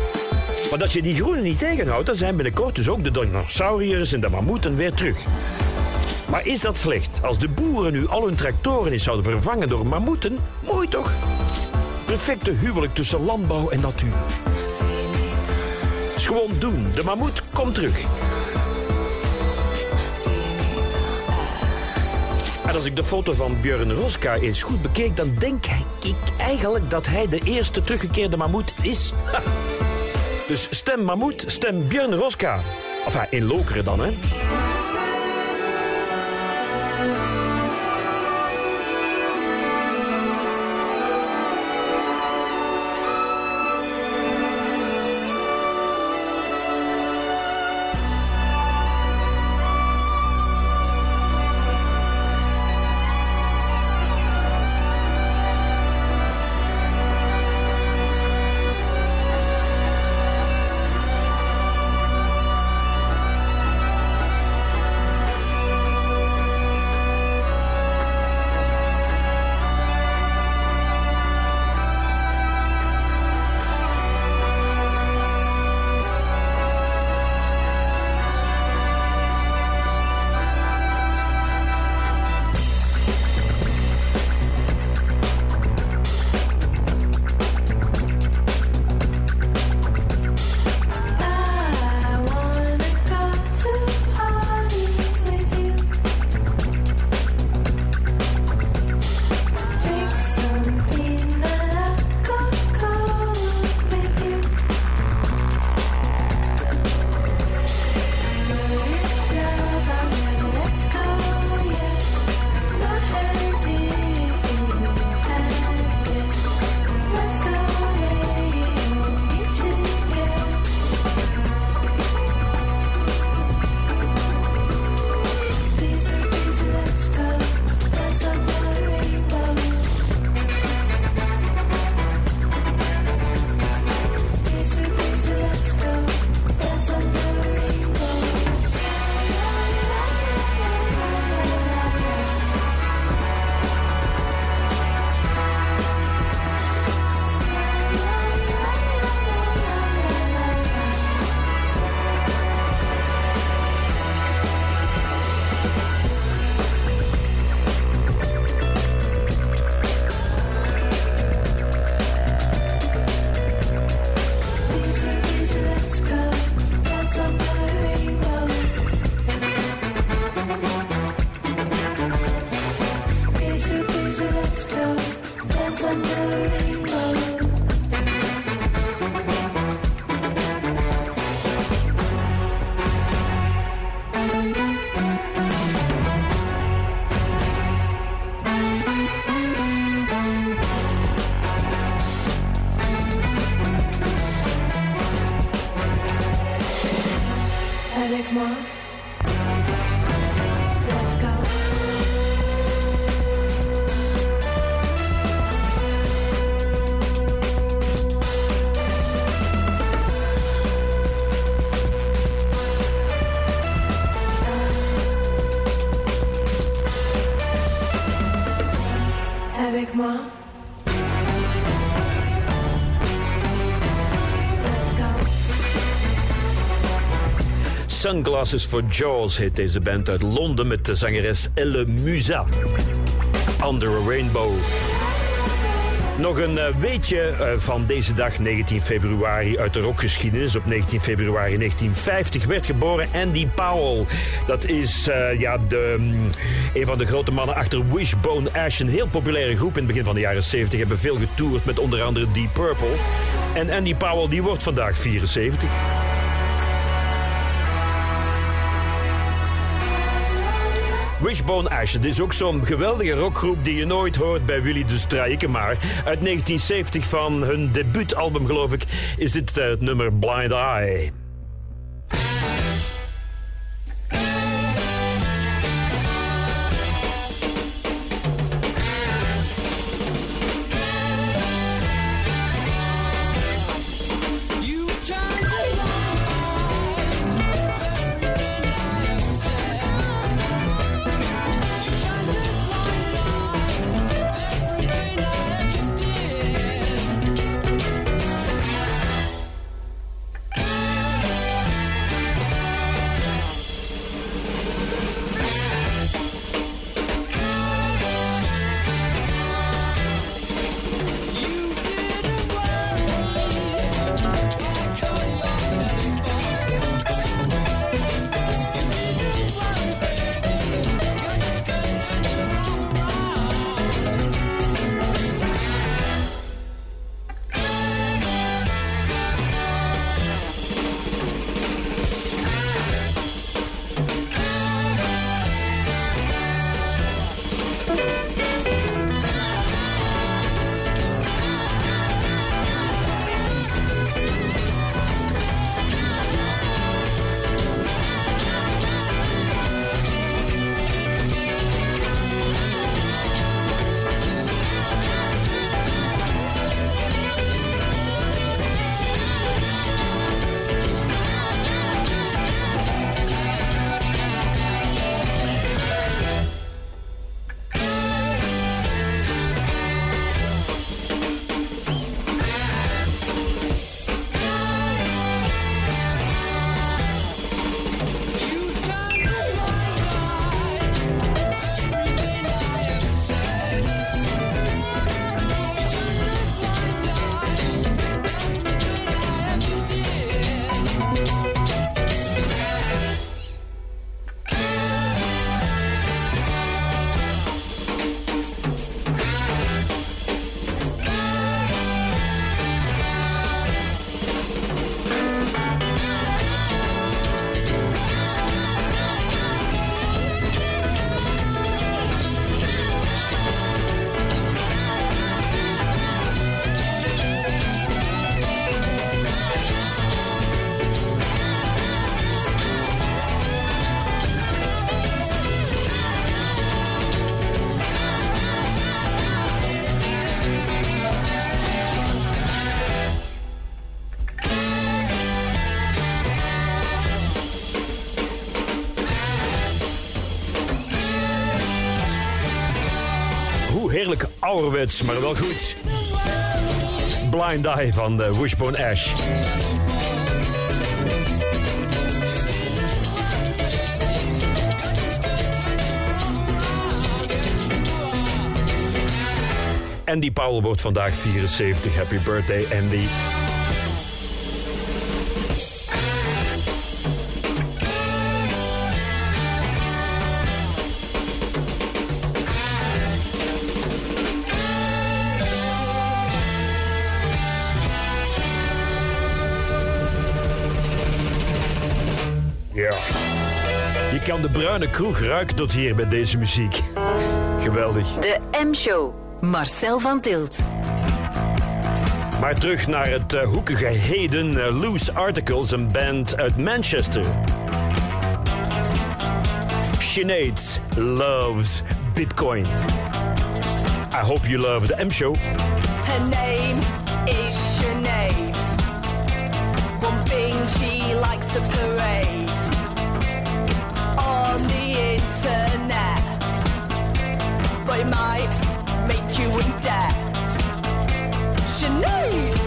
Want als je die groenen niet tegenhoudt, dan zijn binnenkort dus ook de dinosauriërs en de mammoeten weer terug. Maar is dat slecht? Als de boeren nu al hun tractoren eens zouden vervangen door mammoeten, mooi toch? Perfecte huwelijk tussen landbouw en natuur. is gewoon doen. De mammoet komt terug. En als ik de foto van Björn Roska eens goed bekeek, dan denk ik eigenlijk dat hij de eerste teruggekeerde mammoet is. Dus stem Mammoet, stem Björn Roska. Enfin, in Lokeren dan, hè. Sunglasses for Jaws heet deze band uit Londen met de zangeres Elle Musa. Under a Rainbow. Nog een uh, weetje uh, van deze dag, 19 februari, uit de rockgeschiedenis. Op 19 februari 1950 werd geboren Andy Powell. Dat is uh, ja, de, um, een van de grote mannen achter Wishbone Ash. Een heel populaire groep in het begin van de jaren 70. Hebben veel getoerd met onder andere Deep Purple. En Andy Powell die wordt vandaag 74. Wishbone Ash. Het is ook zo'n geweldige rockgroep die je nooit hoort bij Willy de Strijken. Maar uit 1970 van hun debuutalbum, geloof ik, is dit het nummer Blind Eye. Ouderwets, maar wel goed. Blind Eye van de Wishbone Ash. Andy Powell wordt vandaag 74. Happy birthday, Andy. Kan de bruine kroeg ruiken tot hier bij deze muziek. Geweldig. De M-show. Marcel van Tilt. Maar terug naar het uh, hoekige heden. Uh, Loose Articles, een band uit Manchester. Sinead loves Bitcoin. I hope you love the M-show. Her name might make you in debt. Sinead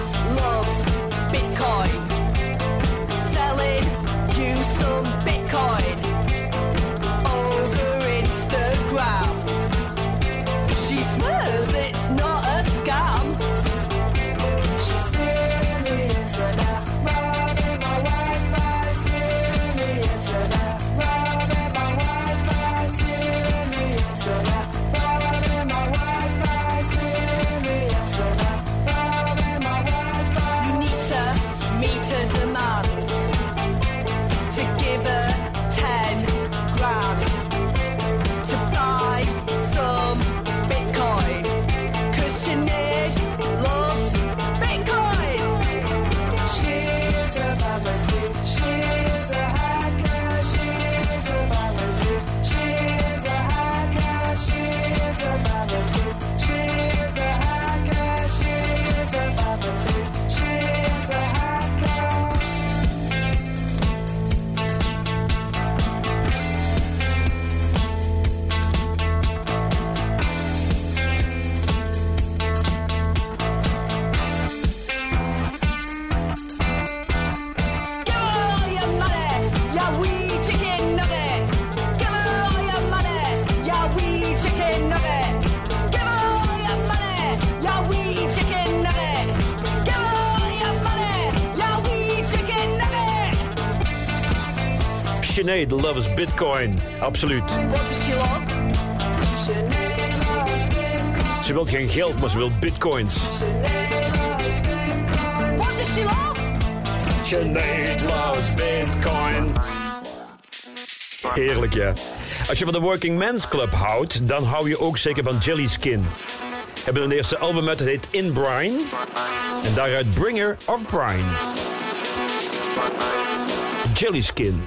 Sinead loves Bitcoin. Absoluut. What does she love? Ze wil geen geld, maar ze wil bitcoins. What does she love? Sinead loves Bitcoin. Heerlijk, ja. Als je van de Working Men's Club houdt, dan hou je ook zeker van Jelly Skin. Hebben een eerste album uit, dat heet In Brine. En daaruit Bringer of Brine. Jelly Skin.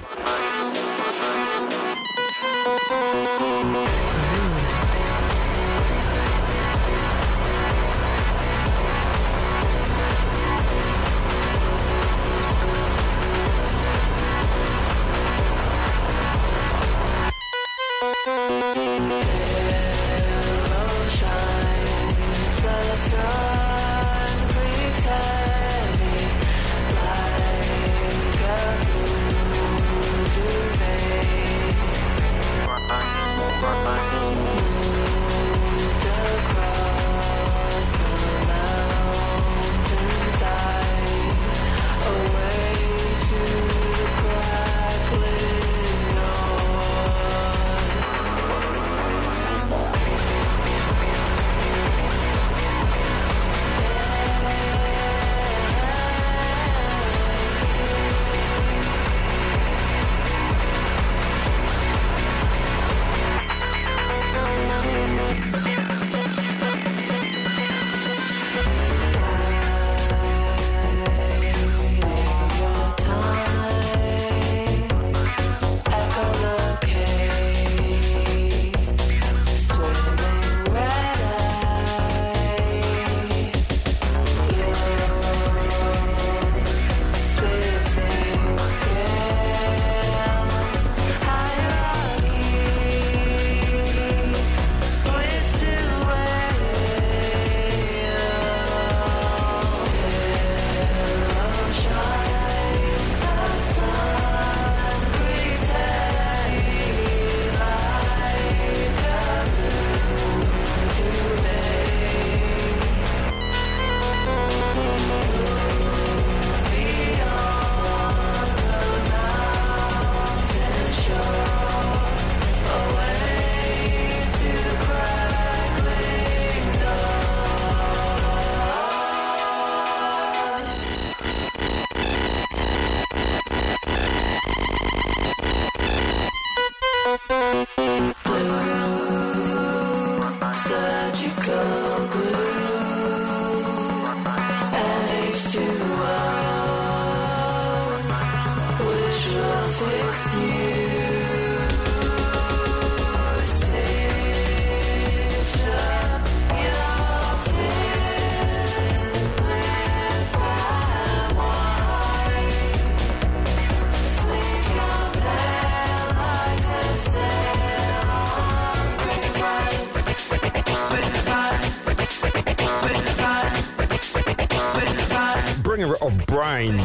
Of Brine.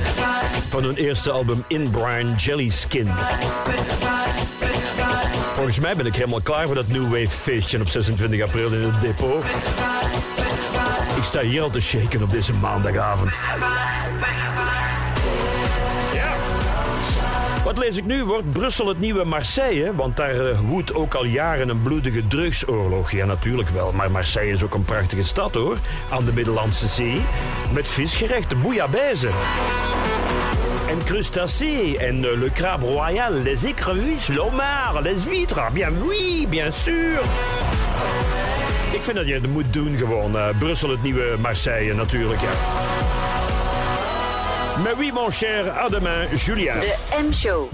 Van hun eerste album In Brine Jelly Skin. Volgens mij ben ik helemaal klaar voor dat New Wave feestje op 26 april in het depot. Ik sta hier al te shaken op deze maandagavond. Lees ik nu? Wordt Brussel het nieuwe Marseille? Want daar eh, woedt ook al jaren een bloedige drugsoorlog. Ja, natuurlijk wel. Maar Marseille is ook een prachtige stad, hoor. Aan de Middellandse Zee. Met visgerechten, bouillabaisse. En crustacés. En eh, le crabe royal, les écrevisses, l'homard, les huîtres. Bien oui, bien sûr. Ik vind dat je het moet doen gewoon. eh, Brussel het nieuwe Marseille, natuurlijk, ja. Mais oui, mon cher, à demain, Julien. De M-show.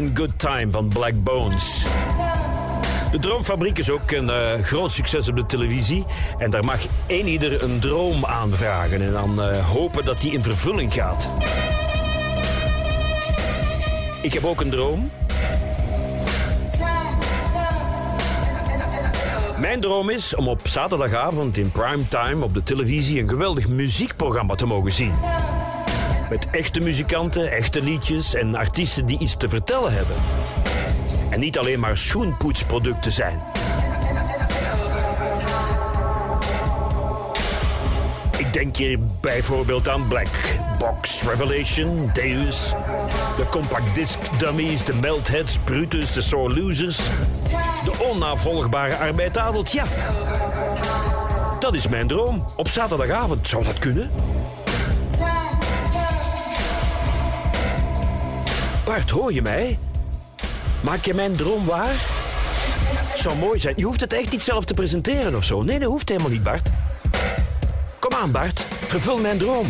In Good Time van Black Bones. De Droomfabriek is ook een eh, groot succes op de televisie. En daar mag één ieder een droom aanvragen en dan eh, hopen dat die in vervulling gaat. Ik heb ook een droom. Mijn droom is om op zaterdagavond in primetime op de televisie een geweldig muziekprogramma te mogen zien. Met echte muzikanten, echte liedjes en artiesten die iets te vertellen hebben. En niet alleen maar schoenpoetsproducten zijn. Ik denk hier bijvoorbeeld aan Black Box Revelation, Deus, de Compact Disc Dummies, de Meltheads, Brutus, de Sore Losers, de onnavolgbare Arbeid Adelt. Ja, dat is mijn droom. Op zaterdagavond zou dat kunnen. Bart, hoor je mij? Maak je mijn droom waar? Zou mooi zijn. Je hoeft het echt niet zelf te presenteren of zo. Nee, dat hoeft helemaal niet, Bart. Kom aan, Bart. Vervul mijn droom.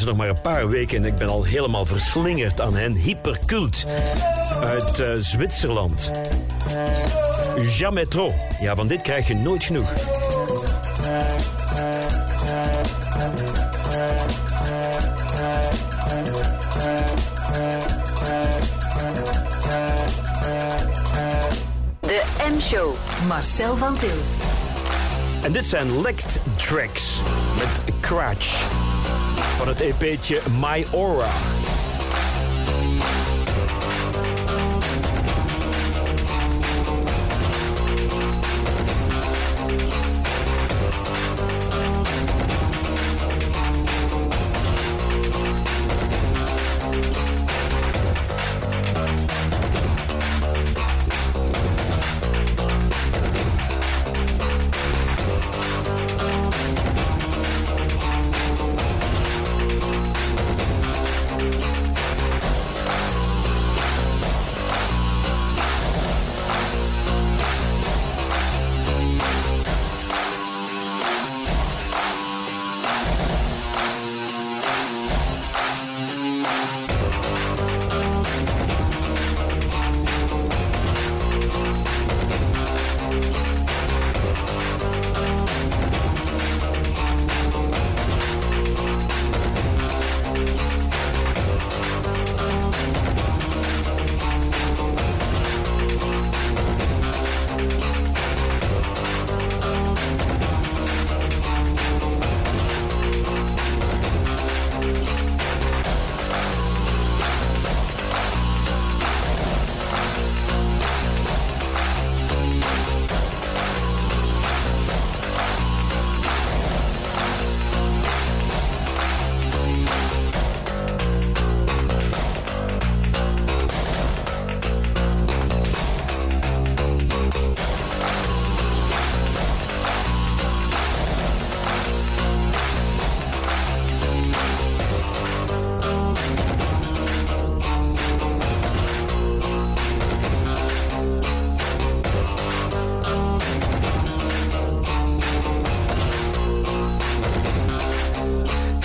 Ze nog maar een paar weken en ik ben al helemaal verslingerd aan hen. Hypercult uit eh, Zwitserland. Jamais trop. Ja, van dit krijg je nooit genoeg. De M-show. Marcel van Tilt. En dit zijn Lect Tracks met Cratch van het EP'tje My Aura.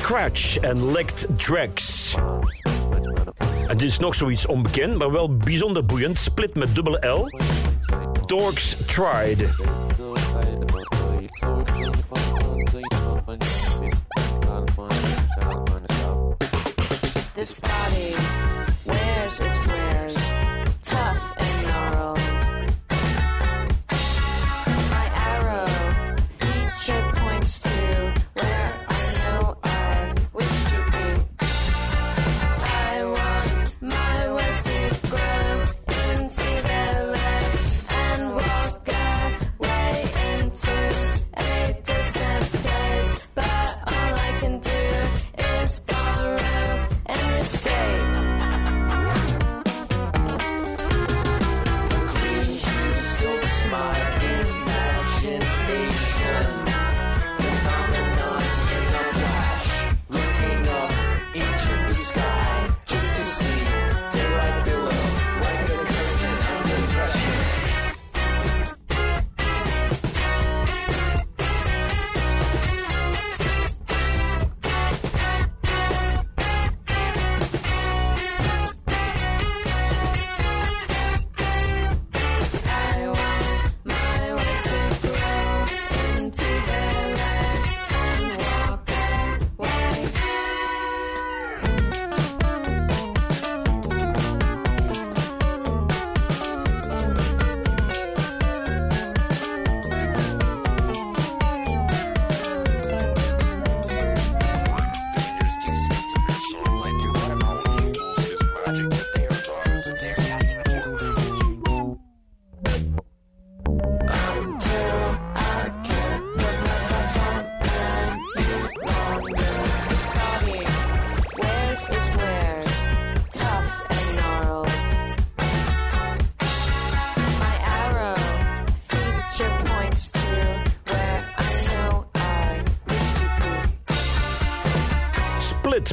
Scratch en Licked Tracks. En dit is nog zoiets onbekend, maar wel bijzonder boeiend. Split met dubbele L. Dorks Tried.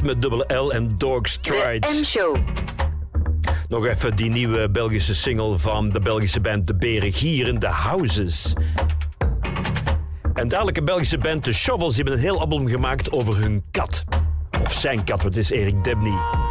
Met dubbele L en Dorks Tried. M-show. Nog even die nieuwe Belgische single van de Belgische band De Beren Gieren, The Houses. En dadelijk een Belgische band, The Shovels, die hebben een heel album gemaakt over hun kat. Of zijn kat, want het is Erik Debney.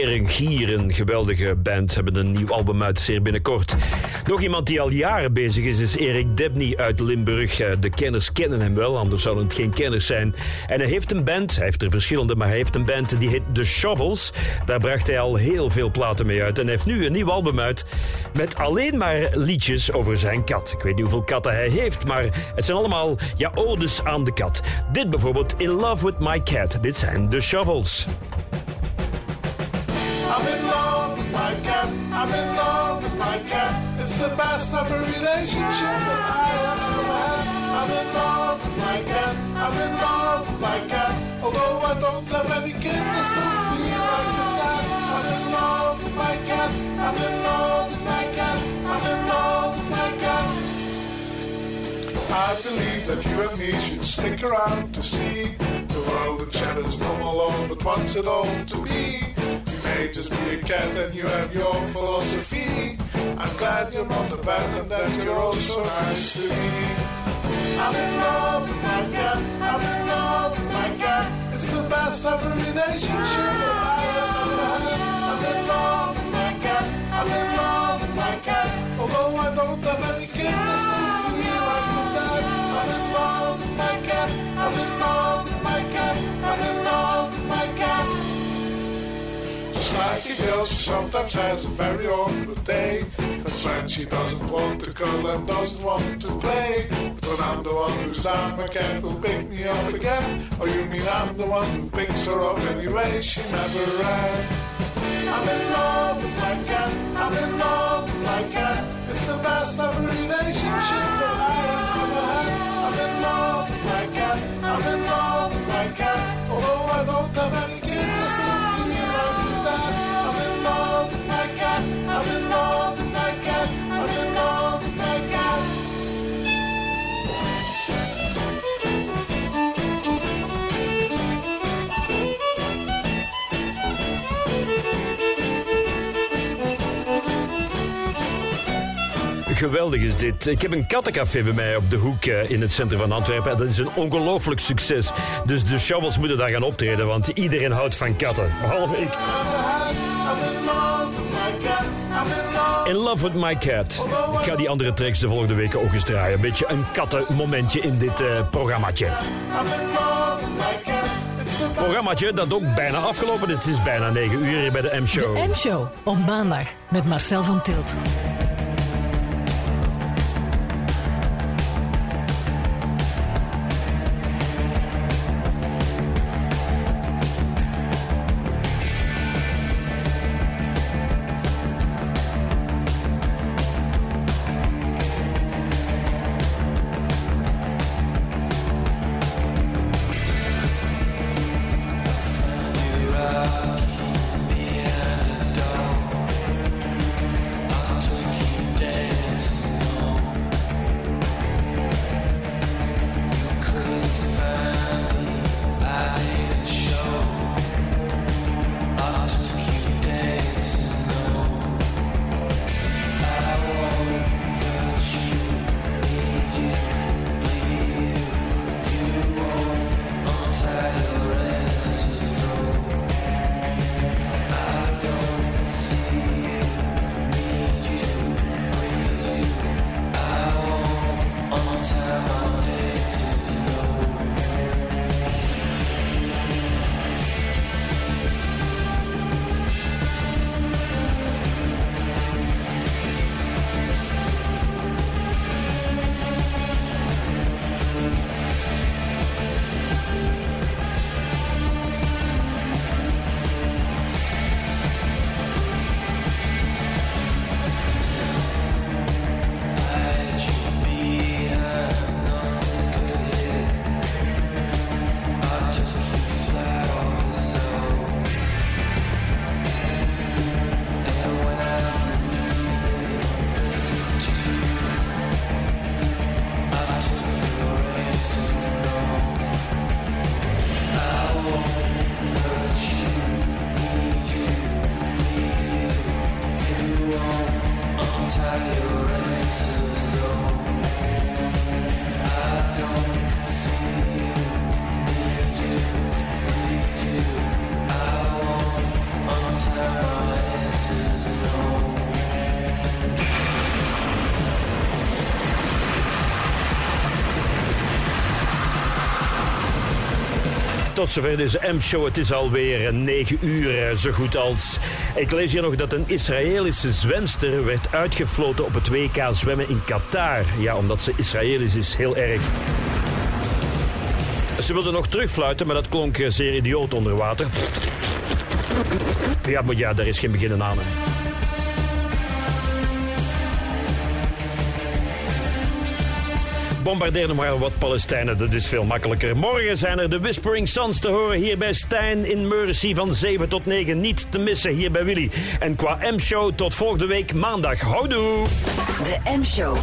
Berengier, een geweldige band, hebben een nieuw album uit zeer binnenkort. Nog iemand die al jaren bezig is, is Erik Debney uit Limburg. Eh, De kenners kennen hem wel, anders zouden het geen kenners zijn. En hij heeft een band, hij heeft er verschillende, maar hij heeft een band die heet The Shovels. Daar bracht hij al heel veel platen mee uit. En heeft nu een nieuw album uit met alleen maar liedjes over zijn kat. Ik weet niet hoeveel katten hij heeft, maar het zijn allemaal ja, odes aan de kat. Dit bijvoorbeeld In Love With My Cat. Dit zijn The Shovels. It's the best of a relationship I ever had. I'm in love with my cat. I'm in love with my cat. Although I don't have any kids, I still feel like a dad. I'm in love with my cat. I'm in love with my cat. I'm in love with my cat. I believe that you and me should stick around to see the world in shadows no more alone, but wants it all to be. You may just be a cat and you have your philosophy. I'm glad you're not a bat and that you're also nice to me. I'm in love with my cat. I'm in love with my cat. It's the best of a relationship I ever had. I'm in love with my cat. I'm in love with my cat. Although I don't have any kids, I still feel like a dad. I'm in love with my cat. I'm in love with my cat. I'm in love with my cat. Just like a girl, she sometimes has a very awkward day. When she doesn't want to cuddle and doesn't want to play. But I'm the one who's down, my cat will pick me up again. Oh, you mean I'm the one who picks her up anyway? She never ran. I'm in love with my cat. I'm in love with my cat. It's the best of a relationship that I have ever had. I'm in love with my cat. I'm in love with my cat. Although I don't have any Geweldig is dit. Ik heb een kattencafé bij mij op de hoek eh, in het centrum van Antwerpen. En dat is een ongelooflijk succes. Dus de shovels moeten daar gaan optreden, want iedereen houdt van katten. Behalve ik. In Love With My Cat. Ik ga die andere tracks de volgende weken ook eens draaien. Een beetje een kattenmomentje in dit eh programmaatje. Programmaatje dat ook bijna afgelopen. Het is bijna 9 uur hier bij de M-show. De M-show op maandag met Marcel van Tilt. Tot zover deze M-show. Het is alweer 9 uur, eh, zo goed als. Ik lees hier nog dat een Israëlische zwemster werd uitgefloten op het WK zwemmen in Qatar. Ja, omdat ze Israëlisch is, heel erg. Ze wilde nog terugfluiten, maar dat klonk eh, zeer idioot onder water. Ja, maar ja, daar is geen beginnen aan. hè. Bombardeer nog maar wat Palestijnen, dat is veel makkelijker. Morgen zijn er de Whispering Sons te horen hier bij Stijn in Mercy van 7 tot 9. Niet te missen hier bij Willy. En qua M-show tot volgende week maandag. Houdoe! De M-show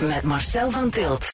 met Marcel van Tilt.